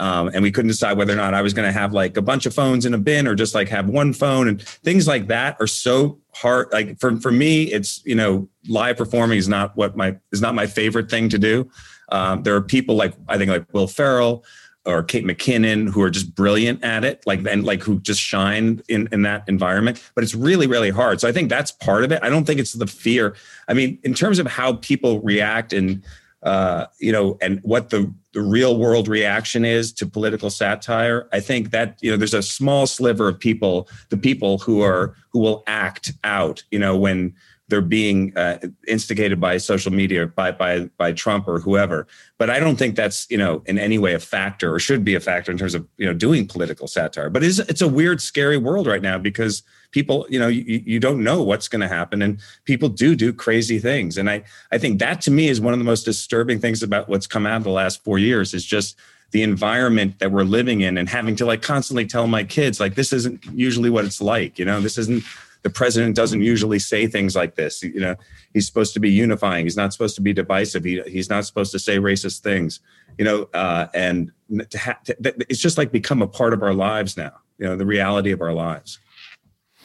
Um, and we couldn't decide whether or not I was going to have like a bunch of phones in a bin or just like have one phone and things like that are so hard. Like for, for me, it's, you know, live performing is not what my, is not my favorite thing to do. Um, there are people like, I think like Will Ferrell or Kate McKinnon who are just brilliant at it, like, and like who just shine in, in that environment, but it's really, really hard. So I think that's part of it. I don't think it's the fear. I mean, in terms of how people react and, uh, you know, and what the the real world reaction is to political satire. I think that you know there's a small sliver of people, the people who are who will act out, you know, when they're being uh, instigated by social media by by by Trump or whoever. But I don't think that's you know in any way a factor or should be a factor in terms of you know doing political satire. But it's it's a weird, scary world right now because people you know you, you don't know what's going to happen and people do do crazy things. And I I think that to me is one of the most disturbing things about what's come out of the last four years is just the environment that we're living in and having to like constantly tell my kids like this isn't usually what it's like you know this isn't the president doesn't usually say things like this. You know, he's supposed to be unifying. He's not supposed to be divisive. He, he's not supposed to say racist things. You know, uh, and to ha- to, it's just like become a part of our lives now. You know, the reality of our lives.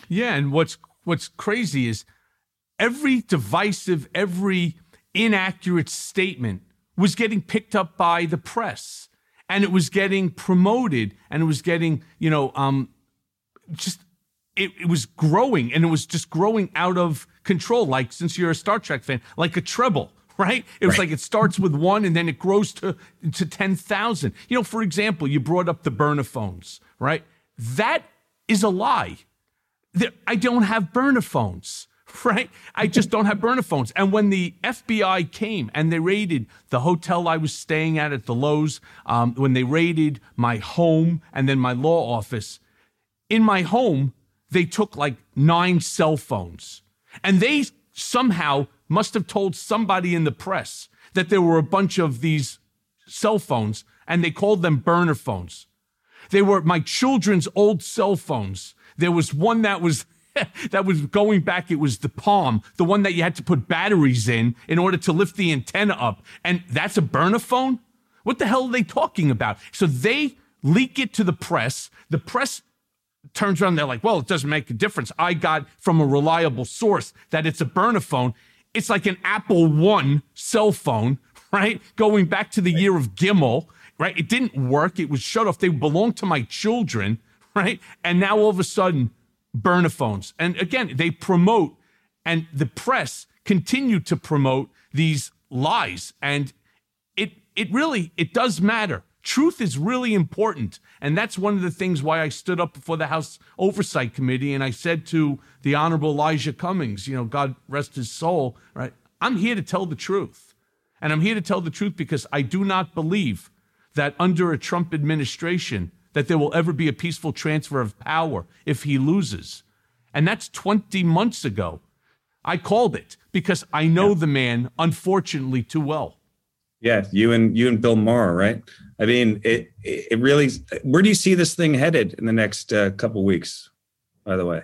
Yeah, and what's what's crazy is every divisive, every inaccurate statement was getting picked up by the press, and it was getting promoted, and it was getting you know um, just it, it, was growing and it was just growing out of control. Like since you're a Star Trek fan, like a tribble, right? It was right. like it starts with one and then it grows to to ten thousand. You know, for example, you brought up the burner phones, right? That is a lie. I don't have burner phones, right? I just don't have burner phones. And when the FBI came and they raided the hotel I was staying at at the Loews, um, when they raided my home and then my law office, in my home they took like nine cell phones and they somehow must have told somebody in the press that there were a bunch of these cell phones and they called them burner phones. They were my children's old cell phones. There was one that was that was going back. It was the Palm, the one that you had to put batteries in in order to lift the antenna up. And that's a burner phone? What the hell are they talking about? So they leak it to the press. The press turns around, they're like, well, it doesn't make a difference. I got from a reliable source that it's a burner phone. It's like an Apple One cell phone, right? Going back to the year of Gimmel, right? It didn't work. It was shut off. They belonged to my children, right? And now all of a sudden, burner phones. And again, they promote, and the press continue to promote these lies. And it it really it does matter. Truth is really important. And that's one of the things why I stood up before the House Oversight Committee and I said to the Honorable Elijah Cummings, you know, God rest his soul, right? I'm here to tell the truth. And I'm here to tell the truth because I do not believe that under a Trump administration that there will ever be a peaceful transfer of power if he loses. And that's 20 months ago. I called it because I know yeah. the man unfortunately too well. Yeah, you and you and Bill Maher, right? I mean, it it really. Where do you see this thing headed in the next uh, couple weeks? By the way,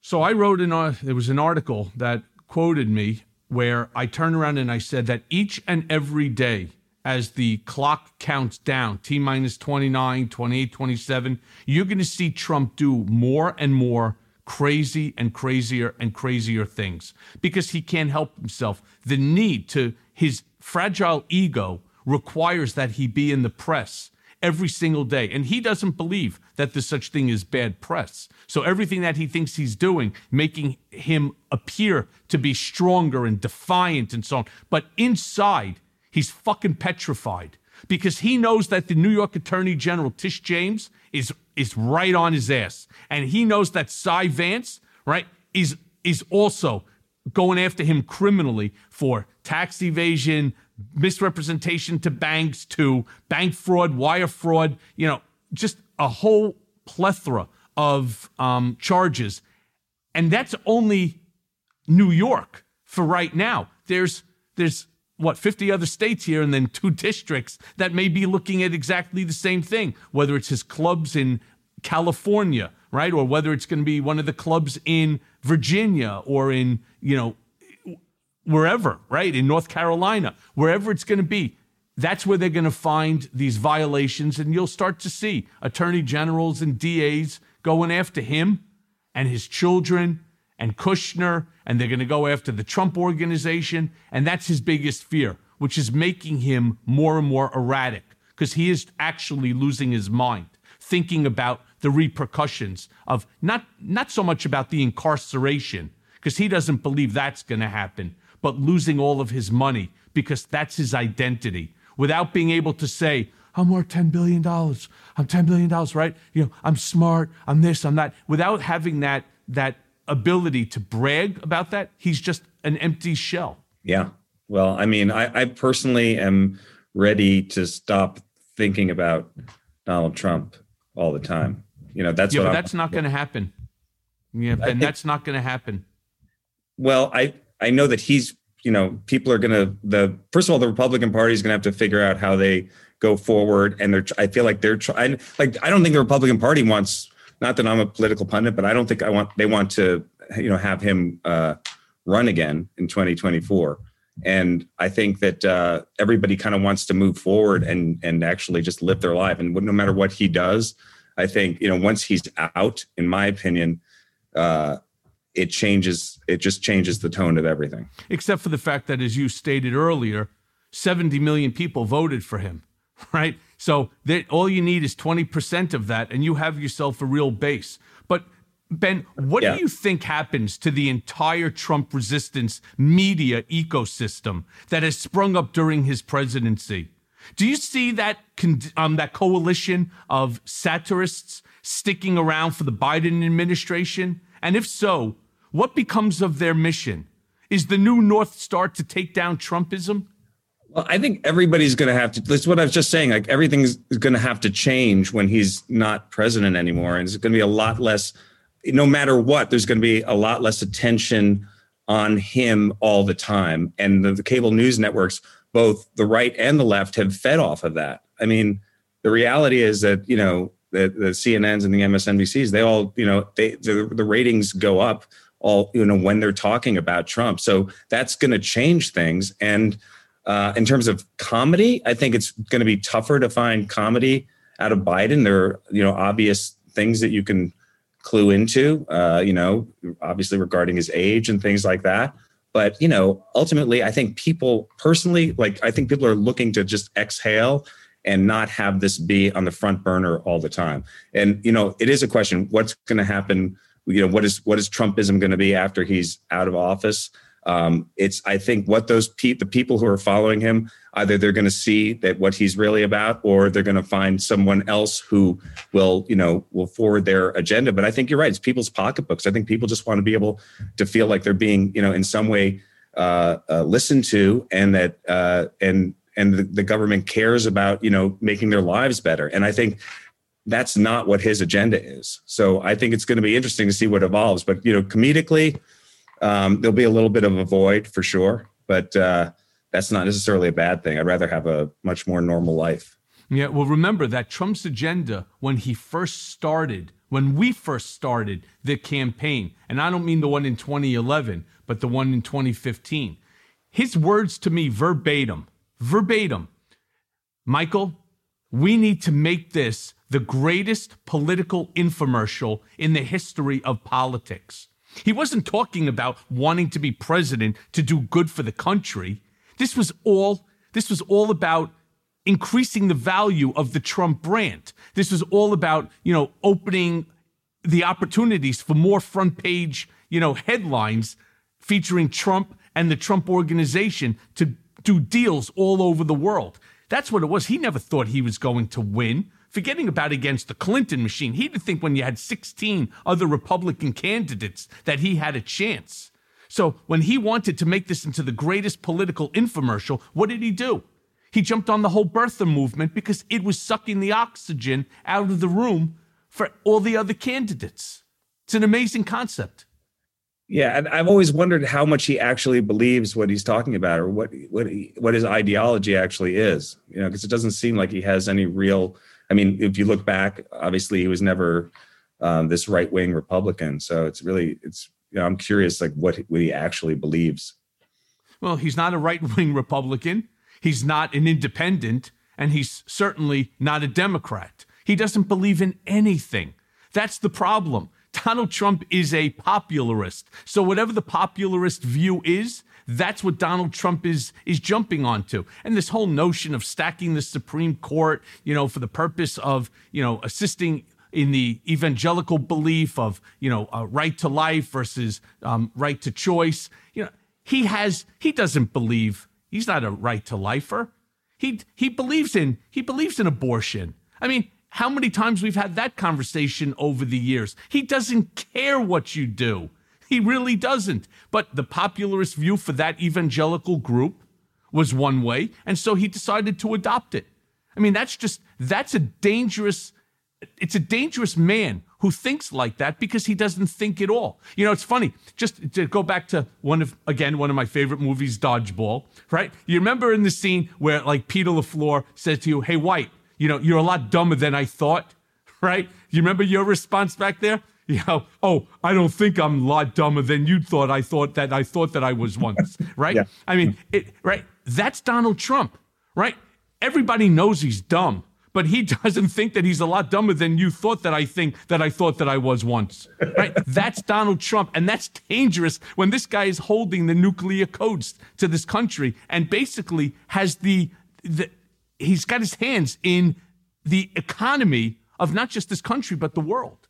so I wrote in. Uh, there was an article that quoted me where I turned around and I said that each and every day as the clock counts down, T minus 29, 28, 27, you're going to see Trump do more and more crazy and crazier and crazier things because he can't help himself. The need to his fragile ego requires that he be in the press every single day. And he doesn't believe that there's such thing as bad press. So everything that he thinks he's doing, making him appear to be stronger and defiant and so on. But inside, He's fucking petrified because he knows that the New York Attorney General, Tish James, is, is right on his ass. And he knows that Cy Vance, right, is, is also going after him criminally for tax evasion, misrepresentation to banks, to bank fraud, wire fraud, you know, just a whole plethora of um, charges. And that's only New York for right now. There's, there's what 50 other states here and then two districts that may be looking at exactly the same thing whether it's his clubs in California right or whether it's going to be one of the clubs in Virginia or in you know wherever right in North Carolina wherever it's going to be that's where they're going to find these violations and you'll start to see attorney generals and DAs going after him and his children and Kushner, and they're going to go after the Trump organization. And that's his biggest fear, which is making him more and more erratic because he is actually losing his mind, thinking about the repercussions of not, not so much about the incarceration, because he doesn't believe that's going to happen, but losing all of his money because that's his identity without being able to say, I'm worth $10 billion. I'm $10 billion, right? You know, I'm smart. I'm this, I'm that. Without having that, that ability to brag about that, he's just an empty shell. Yeah. Well, I mean, I, I personally am ready to stop thinking about Donald Trump all the time. You know, that's yeah, what but I'm, that's not going to happen. Yeah, and that's not going to happen. Well, I I know that he's you know people are going to the first of all the Republican Party is going to have to figure out how they go forward, and they're I feel like they're trying like I don't think the Republican Party wants not that I'm a political pundit, but I don't think I want they want to you know have him uh, run again in 2024. And I think that uh, everybody kind of wants to move forward and and actually just live their life. And no matter what he does, I think you know once he's out, in my opinion, uh, it changes. It just changes the tone of everything. Except for the fact that, as you stated earlier, 70 million people voted for him, right? So that all you need is 20% of that, and you have yourself a real base. But Ben, what yeah. do you think happens to the entire Trump resistance media ecosystem that has sprung up during his presidency? Do you see that um, that coalition of satirists sticking around for the Biden administration? And if so, what becomes of their mission? Is the new North Star to take down Trumpism? Well, I think everybody's going to have to. That's what I was just saying. Like everything's going to have to change when he's not president anymore, and it's going to be a lot less. No matter what, there's going to be a lot less attention on him all the time. And the, the cable news networks, both the right and the left, have fed off of that. I mean, the reality is that, you know, the, the CNNs and the MSNBCs, they all, you know, they the, the ratings go up all, you know, when they're talking about Trump. So that's going to change things. And uh, in terms of comedy, I think it's going to be tougher to find comedy out of Biden. There are, you know, obvious things that you can clue into, uh, you know, obviously regarding his age and things like that. But, you know, ultimately, I think people personally, like, I think people are looking to just exhale and not have this be on the front burner all the time. And, you know, it is a question what's going to happen? You know, what is what is Trumpism going to be after he's out of office? Um, it's I think what those pe- the people who are following him either they're going to see that what he's really about, or they're going to find someone else who will you know will forward their agenda. But I think you're right; it's people's pocketbooks. I think people just want to be able to feel like they're being you know in some way uh, uh, listened to, and that uh, and and the, the government cares about you know making their lives better. And I think that's not what his agenda is. So I think it's going to be interesting to see what evolves. But you know, comedically um, there'll be a little bit of a void for sure, but uh, that's not necessarily a bad thing. I'd rather have a much more normal life. Yeah, well, remember that Trump's agenda when he first started, when we first started the campaign, and I don't mean the one in 2011, but the one in 2015. His words to me verbatim, verbatim, Michael, we need to make this the greatest political infomercial in the history of politics. He wasn't talking about wanting to be president to do good for the country. This was all this was all about increasing the value of the Trump brand. This was all about, you know, opening the opportunities for more front page, you know, headlines featuring Trump and the Trump organization to do deals all over the world. That's what it was. He never thought he was going to win forgetting about against the Clinton machine. He didn't think when you had 16 other Republican candidates that he had a chance. So when he wanted to make this into the greatest political infomercial, what did he do? He jumped on the whole birther movement because it was sucking the oxygen out of the room for all the other candidates. It's an amazing concept. Yeah, and I've always wondered how much he actually believes what he's talking about, or what what he, what his ideology actually is. You know, because it doesn't seem like he has any real I mean, if you look back, obviously he was never um, this right wing Republican. So it's really, it's, you know, I'm curious, like what, what he actually believes. Well, he's not a right wing Republican. He's not an independent, and he's certainly not a Democrat. He doesn't believe in anything. That's the problem. Donald Trump is a popularist. So, whatever the popularist view is, that's what Donald Trump is is jumping onto. And this whole notion of stacking the Supreme Court, you know, for the purpose of, you know, assisting in the evangelical belief of, you know, uh, right to life versus um, right to choice. You know, he has he doesn't believe he's not a right to lifer. He he believes in he believes in abortion. I mean, how many times we've had that conversation over the years? He doesn't care what you do. He really doesn't. But the popularist view for that evangelical group was one way, and so he decided to adopt it. I mean, that's just that's a dangerous it's a dangerous man who thinks like that because he doesn't think at all. You know, it's funny. Just to go back to one of again one of my favorite movies, Dodgeball. Right? You remember in the scene where like Peter LaFleur says to you, "Hey, White, you know you're a lot dumber than I thought." Right? You remember your response back there? you know, oh, I don't think I'm a lot dumber than you thought I thought that I thought that I was once, right? yeah. I mean, it, right? That's Donald Trump, right? Everybody knows he's dumb, but he doesn't think that he's a lot dumber than you thought that I think that I thought that I was once, right? that's Donald Trump, and that's dangerous when this guy is holding the nuclear codes to this country and basically has the, the he's got his hands in the economy of not just this country but the world.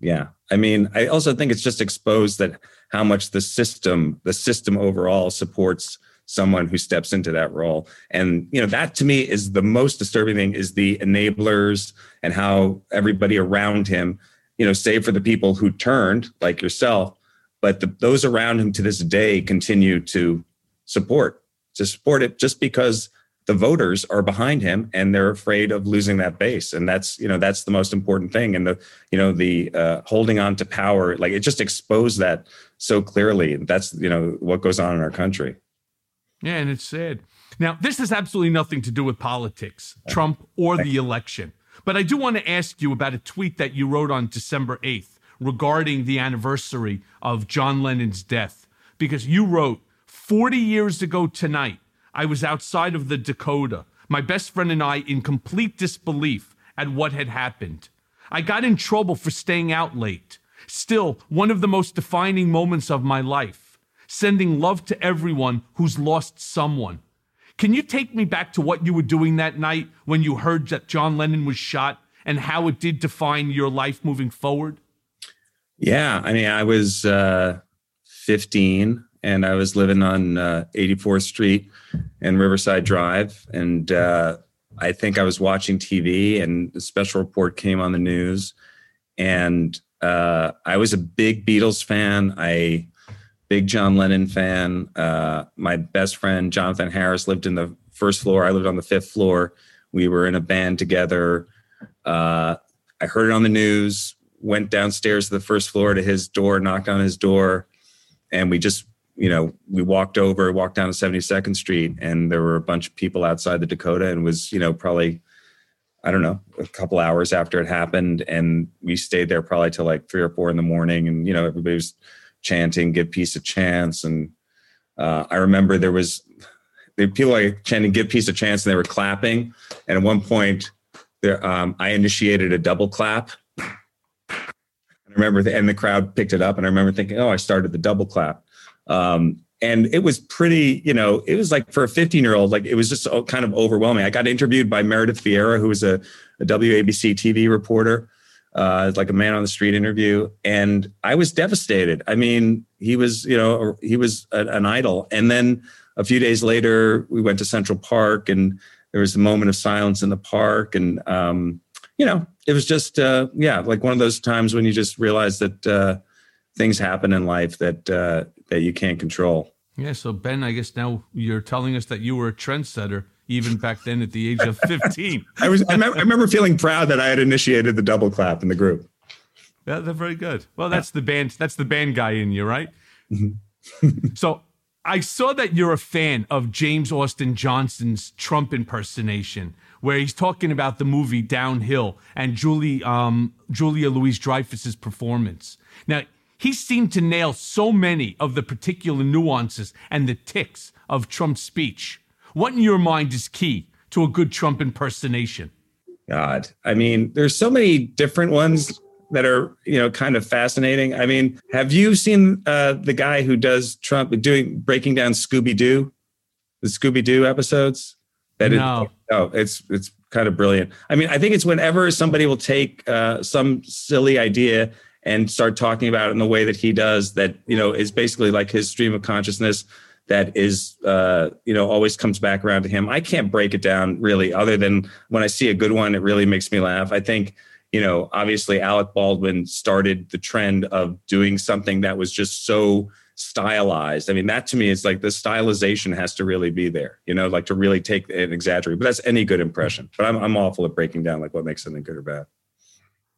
Yeah. I mean, I also think it's just exposed that how much the system, the system overall supports someone who steps into that role. And, you know, that to me is the most disturbing thing is the enablers and how everybody around him, you know, save for the people who turned like yourself, but the, those around him to this day continue to support, to support it just because the voters are behind him and they're afraid of losing that base. And that's you know that's the most important thing. And the you know the uh, holding on to power like it just exposed that so clearly. That's you know what goes on in our country. Yeah and it's sad. Now this has absolutely nothing to do with politics trump or the election. But i do want to ask you about a tweet that you wrote on december 8th regarding the anniversary of john lennon's death because you wrote 40 years ago tonight I was outside of the Dakota, my best friend and I in complete disbelief at what had happened. I got in trouble for staying out late. Still, one of the most defining moments of my life. Sending love to everyone who's lost someone. Can you take me back to what you were doing that night when you heard that John Lennon was shot and how it did define your life moving forward? Yeah, I mean, I was uh, 15 and I was living on uh, 84th Street and Riverside Drive. And uh, I think I was watching TV, and a special report came on the news. And uh, I was a big Beatles fan. I big John Lennon fan. Uh, my best friend Jonathan Harris lived in the first floor. I lived on the fifth floor. We were in a band together. Uh, I heard it on the news. Went downstairs to the first floor to his door, knocked on his door, and we just you know, we walked over, walked down to 72nd Street, and there were a bunch of people outside the Dakota, and was, you know, probably, I don't know, a couple hours after it happened. And we stayed there probably till like three or four in the morning. And, you know, everybody was chanting, give peace a chance. And uh, I remember there was there people like chanting, give peace a chance, and they were clapping. And at one point, there, um, I initiated a double clap. And I remember, the, and the crowd picked it up, and I remember thinking, "Oh, I started the double clap." Um, and it was pretty, you know, it was like for a 15 year old, like it was just kind of overwhelming. I got interviewed by Meredith Vieira, who was a, a WABC TV reporter, uh, like a man on the street interview. And I was devastated. I mean, he was, you know, he was a, an idol. And then a few days later, we went to Central Park and there was a moment of silence in the park. And, um, you know, it was just, uh, yeah, like one of those times when you just realize that, uh, things happen in life that uh, that you can't control. Yeah. So Ben, I guess now you're telling us that you were a trendsetter even back then at the age of 15. I was. I remember, I remember, feeling proud that I had initiated the double clap in the group. Yeah, they're very good. Well, that's the band. That's the band guy in you, right? Mm-hmm. so I saw that you're a fan of James Austin Johnson's Trump impersonation, where he's talking about the movie Downhill and Julie, um, Julia Louis-Dreyfus's performance. Now, he seemed to nail so many of the particular nuances and the ticks of Trump's speech. What in your mind is key to a good Trump impersonation? God, I mean, there's so many different ones that are you know kind of fascinating. I mean, have you seen uh, the guy who does Trump doing breaking down Scooby Doo, the Scooby Doo episodes? That no, it, oh, it's it's kind of brilliant. I mean, I think it's whenever somebody will take uh, some silly idea and start talking about it in the way that he does that you know is basically like his stream of consciousness that is uh, you know always comes back around to him. I can't break it down really other than when i see a good one it really makes me laugh. I think you know obviously alec baldwin started the trend of doing something that was just so stylized. I mean that to me is like the stylization has to really be there you know like to really take and exaggerate but that's any good impression. But i'm, I'm awful at breaking down like what makes something good or bad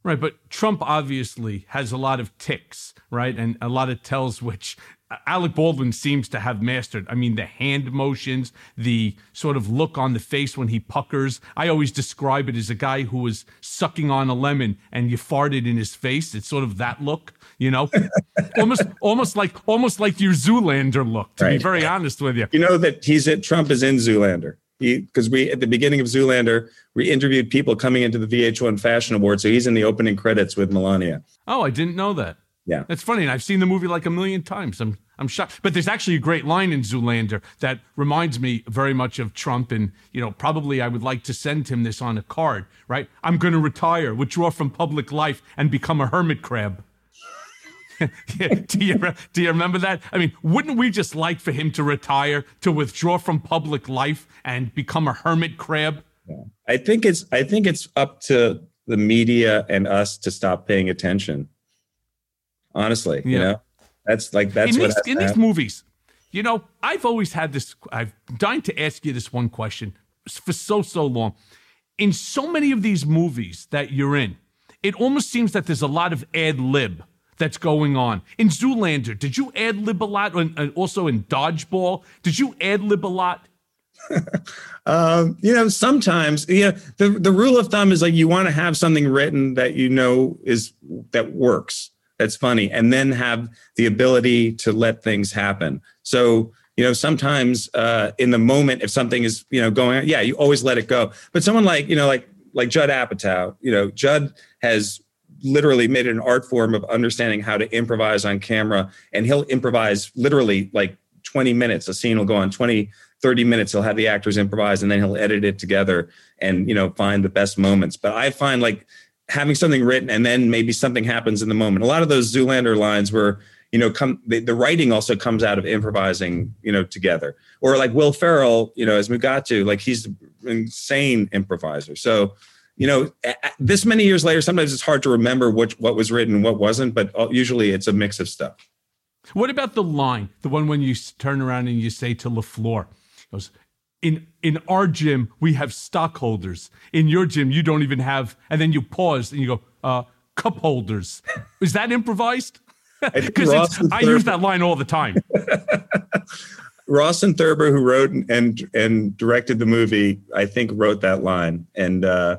Right, but Trump obviously has a lot of ticks, right? And a lot of tells which uh, Alec Baldwin seems to have mastered. I mean, the hand motions, the sort of look on the face when he puckers. I always describe it as a guy who was sucking on a lemon and you farted in his face. It's sort of that look, you know, almost, almost like, almost like your Zoolander look. To right. be very honest with you, you know that he's at Trump is in Zoolander because we at the beginning of Zoolander we interviewed people coming into the VH1 Fashion Award, so he's in the opening credits with Melania. Oh, I didn't know that. Yeah, that's funny. And I've seen the movie like a million times. I'm I'm shocked. But there's actually a great line in Zoolander that reminds me very much of Trump. And you know, probably I would like to send him this on a card. Right? I'm going to retire, withdraw from public life, and become a hermit crab. do you do you remember that? I mean, wouldn't we just like for him to retire, to withdraw from public life, and become a hermit crab? Yeah. I think it's I think it's up to the media and us to stop paying attention. Honestly, yeah. you know, that's like that's in what these, in these movies. You know, I've always had this. I've dying to ask you this one question for so so long. In so many of these movies that you're in, it almost seems that there's a lot of ad lib that's going on. In Zoolander, did you ad lib a lot? And also in Dodgeball, did you ad lib a lot? um, you know, sometimes, yeah. The the rule of thumb is like you want to have something written that you know is that works, that's funny, and then have the ability to let things happen. So you know, sometimes uh, in the moment, if something is you know going, on, yeah, you always let it go. But someone like you know, like like Judd Apatow, you know, Judd has literally made it an art form of understanding how to improvise on camera, and he'll improvise literally like 20 minutes. A scene will go on 20 30 minutes. He'll have the actors improvise and then he'll edit it together and you know find the best moments. But i find like having something written and then maybe something happens in the moment. A lot of those zoolander lines were you know come the, the writing also comes out of improvising you know together. Or like will ferrell you know as Mugatu like he's an insane improviser. So you know this many years later sometimes it's hard to remember which what was written and what wasn't but uh, usually it's a mix of stuff what about the line the one when you turn around and you say to LaFleur goes, in in our gym we have stockholders. In your gym you don't even have. And then you pause and you go, uh, cup holders. Is that improvised? Because I use that line all the time. Rawson Thurber, who wrote and and directed the movie, I think wrote that line, and uh,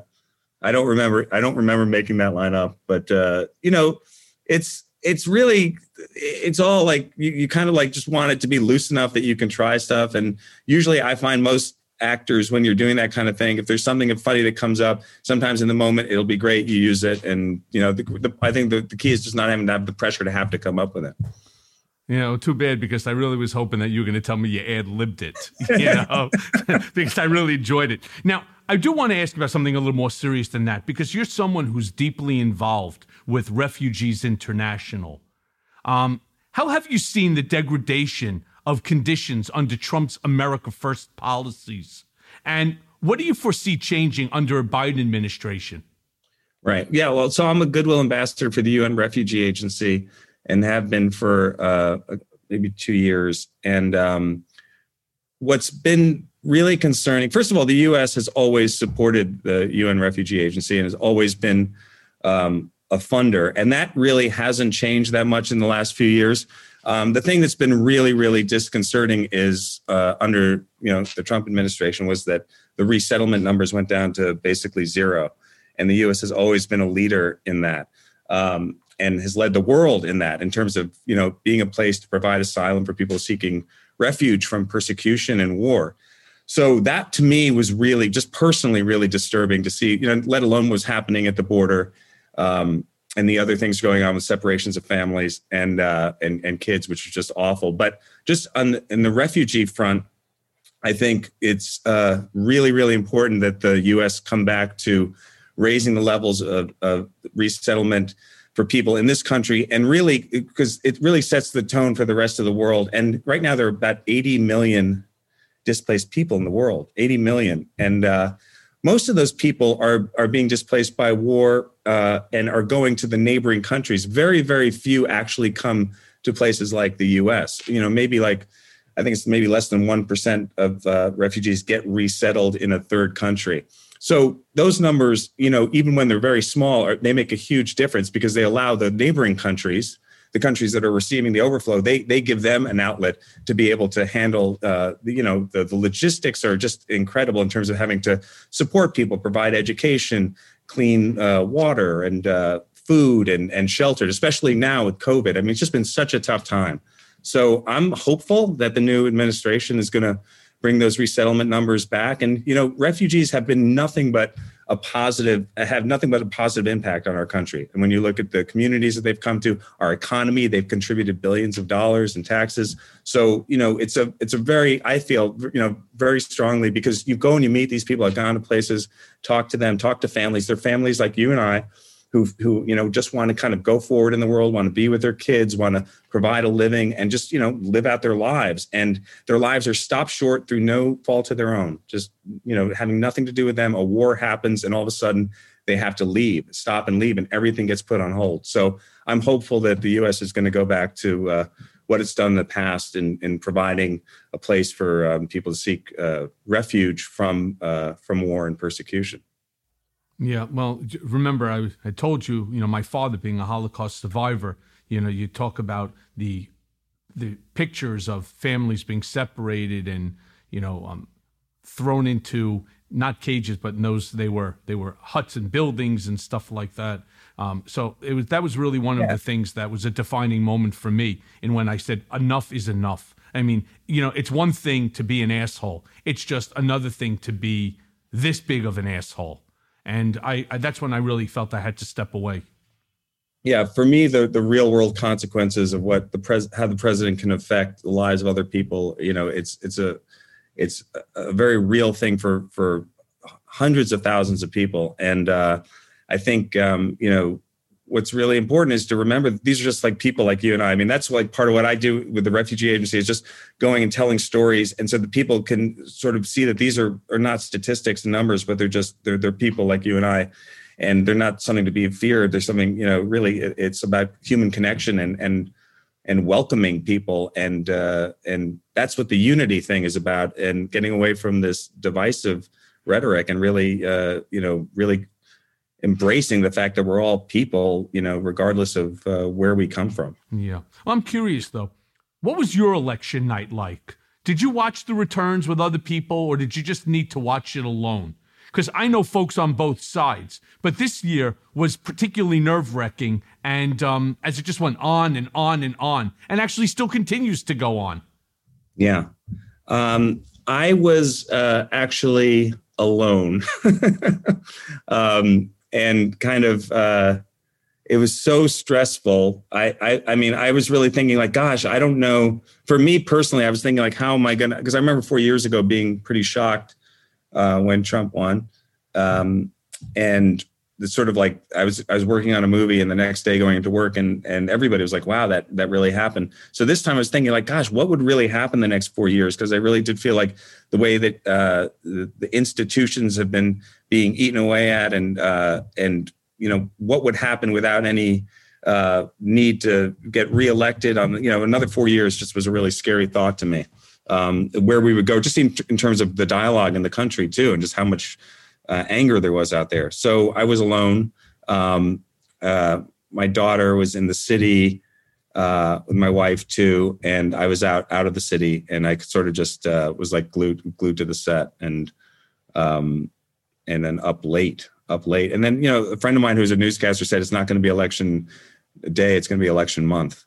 I don't remember. I don't remember making that line up, but uh, you know, it's it's really it's all like you, you kind of like just want it to be loose enough that you can try stuff and usually i find most actors when you're doing that kind of thing if there's something funny that comes up sometimes in the moment it'll be great you use it and you know the, the, i think the, the key is just not having to have the pressure to have to come up with it you know, too bad because I really was hoping that you were going to tell me you ad libbed it, you know, because I really enjoyed it. Now, I do want to ask about something a little more serious than that because you're someone who's deeply involved with Refugees International. Um, how have you seen the degradation of conditions under Trump's America First policies? And what do you foresee changing under a Biden administration? Right. Yeah. Well, so I'm a goodwill ambassador for the UN Refugee Agency and have been for uh, maybe two years. And um, what's been really concerning, first of all, the U.S. has always supported the UN Refugee Agency and has always been um, a funder, and that really hasn't changed that much in the last few years. Um, the thing that's been really, really disconcerting is uh, under you know the Trump administration was that the resettlement numbers went down to basically zero, and the U.S. has always been a leader in that. Um, and has led the world in that in terms of you know being a place to provide asylum for people seeking refuge from persecution and war. So that to me was really just personally really disturbing to see you know let alone what's happening at the border um, and the other things going on with separations of families and uh, and and kids which is just awful. But just on the, in the refugee front i think it's uh, really really important that the us come back to raising the levels of, of resettlement for people in this country and really because it really sets the tone for the rest of the world. And right now there are about 80 million displaced people in the world 80 million. And uh, most of those people are are being displaced by war uh, and are going to the neighboring countries. Very very few actually come to places like the us you know maybe like i think it's maybe less than 1% of uh, refugees get resettled in a third country so those numbers, you know, even when they're very small, are, they make a huge difference because they allow the neighboring countries, the countries that are receiving the overflow, they they give them an outlet to be able to handle. Uh, you know, the, the logistics are just incredible in terms of having to support people, provide education, clean uh, water, and uh, food and and shelter. Especially now with COVID, I mean, it's just been such a tough time. So I'm hopeful that the new administration is going to bring those resettlement numbers back. And you know, refugees have been nothing but a positive, have nothing but a positive impact on our country. And when you look at the communities that they've come to, our economy, they've contributed billions of dollars in taxes. So you know, it's a it's a very I feel you know very strongly because you go and you meet these people. I've gone to places, talk to them, talk to families. They're families like you and I who who you know just want to kind of go forward in the world, want to be with their kids, want to provide a living, and just you know live out their lives. And their lives are stopped short through no fault of their own, just you know having nothing to do with them. A war happens, and all of a sudden they have to leave, stop and leave, and everything gets put on hold. So I'm hopeful that the U.S. is going to go back to uh, what it's done in the past in, in providing a place for um, people to seek uh, refuge from uh, from war and persecution. Yeah, well, remember I, I told you, you know, my father being a Holocaust survivor, you know, you talk about the the pictures of families being separated and you know um, thrown into not cages, but in those they were they were huts and buildings and stuff like that. Um, so it was that was really one yeah. of the things that was a defining moment for me. And when I said enough is enough. I mean, you know, it's one thing to be an asshole. It's just another thing to be this big of an asshole. And I, I that's when I really felt I had to step away. Yeah for me the the real world consequences of what the pres how the president can affect the lives of other people you know it's it's a it's a very real thing for for hundreds of thousands of people. And uh, i think um, you know what's really important is to remember these are just like people like you and I. I mean, that's like part of what I do with the refugee agency is just going and telling stories. And so the people can sort of see that these are, are not statistics and numbers, but they're just, they're, they're people like you and I and they're not something to be feared. There's something, you know, really it's about human connection and and and welcoming people and uh, and that's what the unity thing is about and getting away from this divisive rhetoric and really uh, you know really embracing the fact that we're all people you know regardless of uh, where we come from. Yeah. Well, i'm curious though. What was your election night like? Did you watch the returns with other people or did you just need to watch it alone? Because I know folks on both sides. But this year was particularly nerve wracking, and um, as it just went on and on and on, and actually still continues to go on. Yeah, um, I was uh, actually alone, um, and kind of. Uh, it was so stressful. I, I, I mean, I was really thinking like, gosh, I don't know. For me personally, I was thinking like, how am I gonna? Because I remember four years ago being pretty shocked uh, when Trump won, um, and it's sort of like I was I was working on a movie and the next day going into work and and everybody was like, wow, that that really happened. So this time I was thinking like, gosh, what would really happen the next four years? Because I really did feel like the way that uh, the, the, institutions have been being eaten away at and uh, and you know what would happen without any uh, need to get reelected on you know another four years just was a really scary thought to me um, where we would go, just in, in, terms of the dialogue in the country too, and just how much uh, anger there was out there. So I was alone. Um, uh, my daughter was in the city uh, with my wife too, and I was out out of the city, and I sort of just uh, was like glued glued to the set, and um, and then up late, up late, and then you know a friend of mine who's a newscaster said it's not going to be election day; it's going to be election month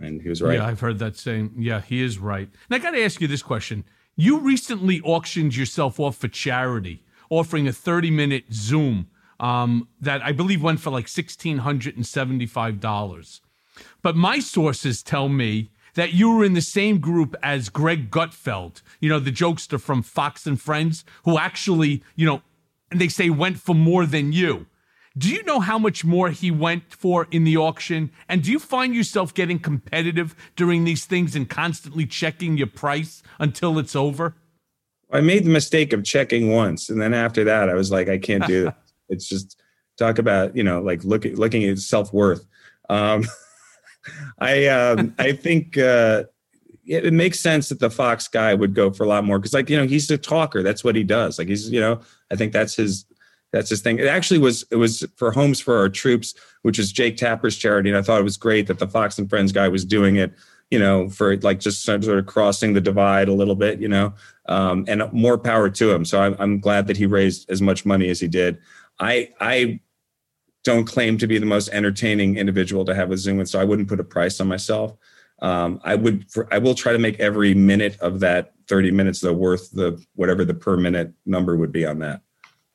and he was right. Yeah, I've heard that saying. Yeah, he is right. And I got to ask you this question: You recently auctioned yourself off for charity, offering a 30-minute Zoom um, that I believe went for like sixteen hundred and seventy-five dollars. But my sources tell me that you were in the same group as Greg Gutfeld, you know, the jokester from Fox and Friends, who actually, you know, and they say went for more than you. Do you know how much more he went for in the auction? And do you find yourself getting competitive during these things and constantly checking your price until it's over? I made the mistake of checking once, and then after that, I was like, I can't do it. it's just talk about you know like looking looking at self worth. Um, I um, I think uh, it, it, makes sense that the Fox guy would go for a lot more because like you know he's a talker. That's what he does. Like he's you know I think that's his that's his thing. It actually was it was for Homes for Our Troops, which is Jake Tapper's charity, and I thought it was great that the Fox and Friends guy was doing it. You know, for like just sort of crossing the divide a little bit. You know, um, and more power to him. So I'm, I'm glad that he raised as much money as he did. I I don't claim to be the most entertaining individual to have a Zoom with, so I wouldn't put a price on myself. Um, I would for, I will try to make every minute of that 30 minutes though worth the whatever the per minute number would be on that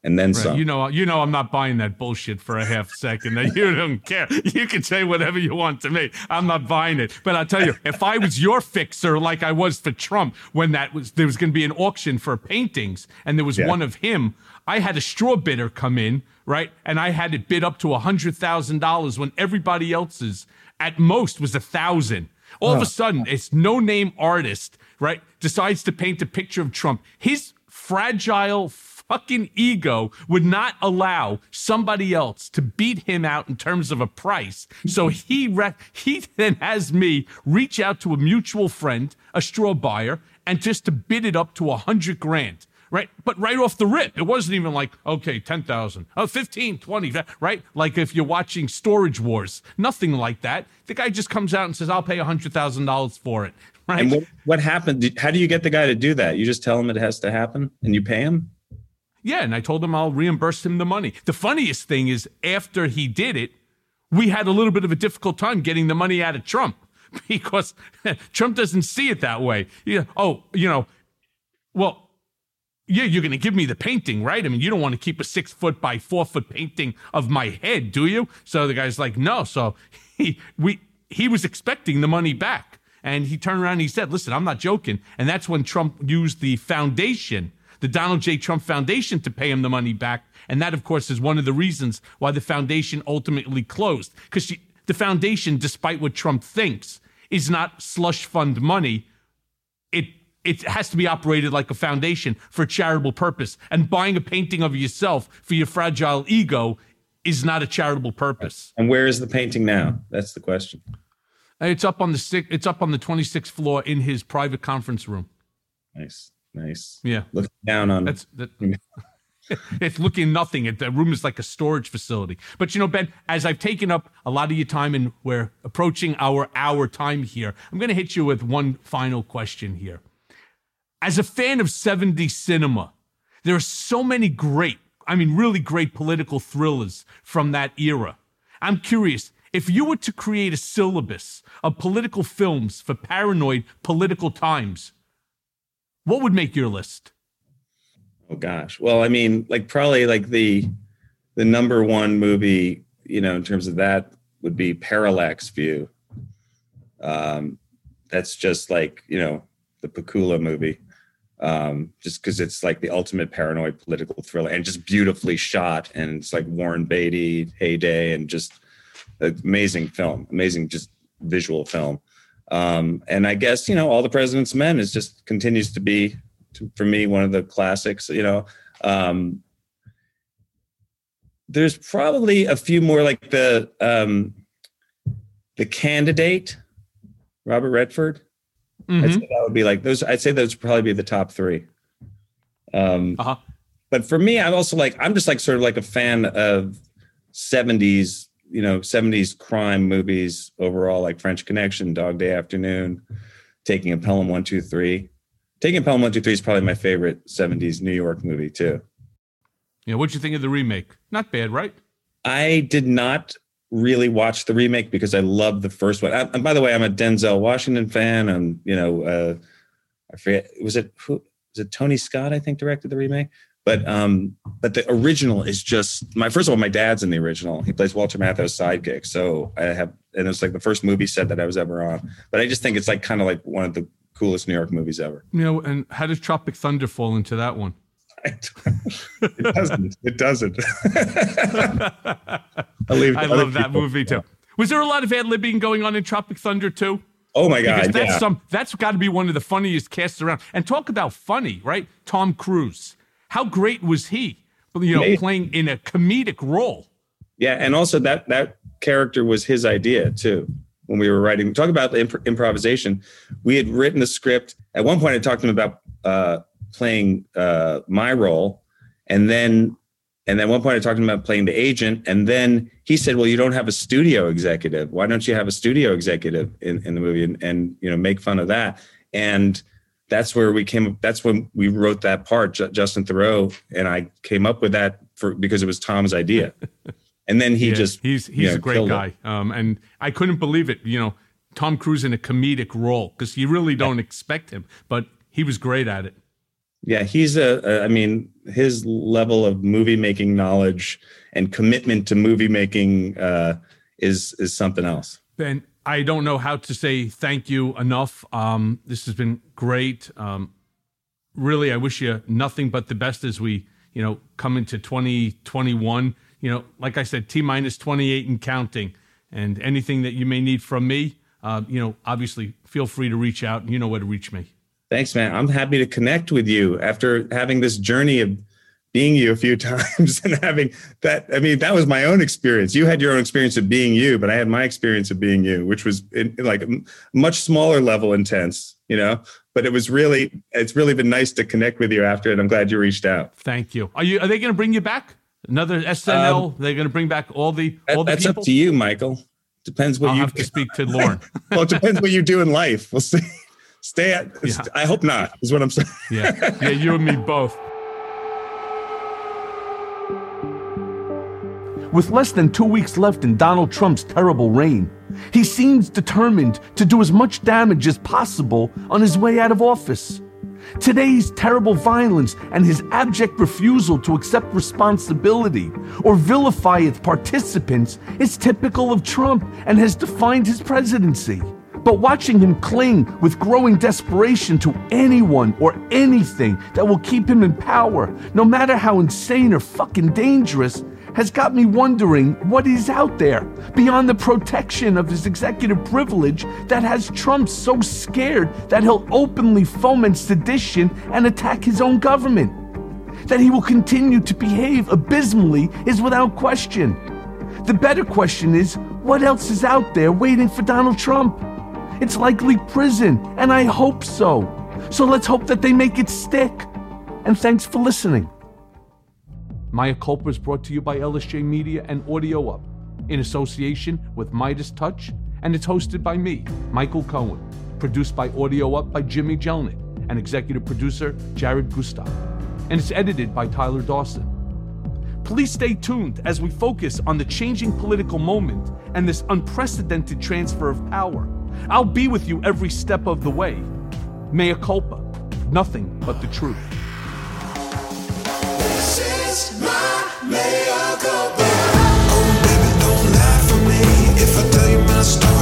and then right. some. You know, you know, I'm not buying that bullshit for a half second. That you don't care. You can say whatever you want to me. I'm not buying it. But I'll tell you, if I was your fixer, like I was for Trump, when that was there was going to be an auction for paintings, and there was yeah. one of him, I had a straw bidder come in, right, and I had it bid up to a hundred thousand dollars when everybody else's at most was a thousand. All of a sudden, it's no name artist, right, decides to paint a picture of Trump. His fragile fucking ego would not allow somebody else to beat him out in terms of a price. So he re- he then has me reach out to a mutual friend, a straw buyer, and just to bid it up to a hundred grand. Right. But right off the rip, it wasn't even like, okay, 10,000, oh, uh, 15, 20, right? Like if you're watching Storage Wars, nothing like that. The guy just comes out and says, I'll pay $100,000 for it. Right. And what, what happened? How do you get the guy to do that? You just tell him it has to happen and you pay him? Yeah, and I told him I'll reimburse him the money. The funniest thing is after he did it, we had a little bit of a difficult time getting the money out of Trump because Trump doesn't see it that way. Yeah. Oh, you know, well, yeah, you're going to give me the painting, right? I mean, you don't want to keep a six foot by four foot painting of my head, do you? So the guy's like, no. So he we he was expecting the money back. And he turned around and he said, Listen, I'm not joking. And that's when Trump used the foundation, the Donald J. Trump Foundation, to pay him the money back. And that, of course, is one of the reasons why the foundation ultimately closed. Because the foundation, despite what Trump thinks, is not slush fund money. It it has to be operated like a foundation for a charitable purpose. And buying a painting of yourself for your fragile ego is not a charitable purpose. And where is the painting now? That's the question. It's up on the six, It's up on the 26th floor in his private conference room. Nice, nice. Yeah, looking down on. That's that. it's looking nothing. The room is like a storage facility. But you know, Ben, as I've taken up a lot of your time and we're approaching our hour time here, I'm going to hit you with one final question here. As a fan of 70s cinema, there are so many great, I mean, really great political thrillers from that era. I'm curious, if you were to create a syllabus of political films for paranoid political times, what would make your list? Oh gosh. Well, I mean, like probably like the the number one movie, you know, in terms of that would be Parallax View. Um, that's just like, you know, the Pakula movie. Um, just because it's like the ultimate paranoid political thriller and just beautifully shot and it's like Warren Beatty heyday and just amazing film, amazing just visual film. Um, and I guess you know all the President's Men is just continues to be to, for me one of the classics. You know, um, there's probably a few more like the um, the Candidate, Robert Redford. Mm-hmm. I'd say that would be like those. I'd say those would probably be the top three. Um, uh-huh. But for me, I'm also like I'm just like sort of like a fan of 70s you know 70s crime movies overall like french connection dog day afternoon taking a pelham 123 taking a pelham 123 is probably my favorite 70s new york movie too yeah what'd you think of the remake not bad right i did not really watch the remake because i love the first one I, and by the way i'm a denzel washington fan i'm you know uh i forget was it who was it tony scott i think directed the remake but um, but the original is just my first of all, my dad's in the original. He plays Walter Matthau's sidekick. So I have and it's like the first movie set that I was ever on. But I just think it's like kind of like one of the coolest New York movies ever. You know, and how does Tropic Thunder fall into that one? it doesn't. It doesn't. I, leave I love that movie too. Was there a lot of ad libbing going on in Tropic Thunder too? Oh my god! Because that's yeah. some that's got to be one of the funniest casts around. And talk about funny, right? Tom Cruise. How great was he? You know, Amazing. playing in a comedic role. Yeah, and also that that character was his idea too. When we were writing, talk about the imp- improvisation. We had written the script. At one point, I talked to him about uh, playing uh, my role, and then and then one point I talked to him about playing the agent, and then he said, "Well, you don't have a studio executive. Why don't you have a studio executive in, in the movie and, and you know make fun of that?" And that's where we came up that's when we wrote that part J- justin theroux and i came up with that for because it was tom's idea and then he yeah, just he's he's you know, a great guy um, and i couldn't believe it you know tom cruise in a comedic role because you really don't yeah. expect him but he was great at it yeah he's a, a i mean his level of movie making knowledge and commitment to movie making uh, is is something else ben I don't know how to say thank you enough. Um, this has been great. Um, really, I wish you nothing but the best as we, you know, come into 2021. You know, like I said, T minus 28 and counting. And anything that you may need from me, uh, you know, obviously feel free to reach out. You know where to reach me. Thanks, man. I'm happy to connect with you after having this journey of being you a few times and having that. I mean, that was my own experience. You had your own experience of being you, but I had my experience of being you, which was in, like a much smaller level intense, you know. But it was really, it's really been nice to connect with you after it. I'm glad you reached out. Thank you. Are you? Are they going to bring you back? Another SNL? Um, They're going to bring back all the all the that's people? up to you, Michael. Depends what I'll you have to speak to Lauren. well, it depends what you do in life. We'll see. Stay at. Yeah. I hope not. Is what I'm saying. yeah, yeah. You and me both. With less than two weeks left in Donald Trump's terrible reign, he seems determined to do as much damage as possible on his way out of office. Today's terrible violence and his abject refusal to accept responsibility or vilify its participants is typical of Trump and has defined his presidency. But watching him cling with growing desperation to anyone or anything that will keep him in power, no matter how insane or fucking dangerous, has got me wondering what is out there beyond the protection of his executive privilege that has Trump so scared that he'll openly foment sedition and attack his own government. That he will continue to behave abysmally is without question. The better question is what else is out there waiting for Donald Trump? It's likely prison, and I hope so. So let's hope that they make it stick. And thanks for listening. Mea Culpa is brought to you by LSJ Media and Audio Up in association with Midas Touch, and it's hosted by me, Michael Cohen. Produced by Audio Up by Jimmy Jelnick and executive producer Jared Gutstadt. And it's edited by Tyler Dawson. Please stay tuned as we focus on the changing political moment and this unprecedented transfer of power. I'll be with you every step of the way. Mea culpa, nothing but the truth. Oh, baby, don't lie for me if I tell you my story.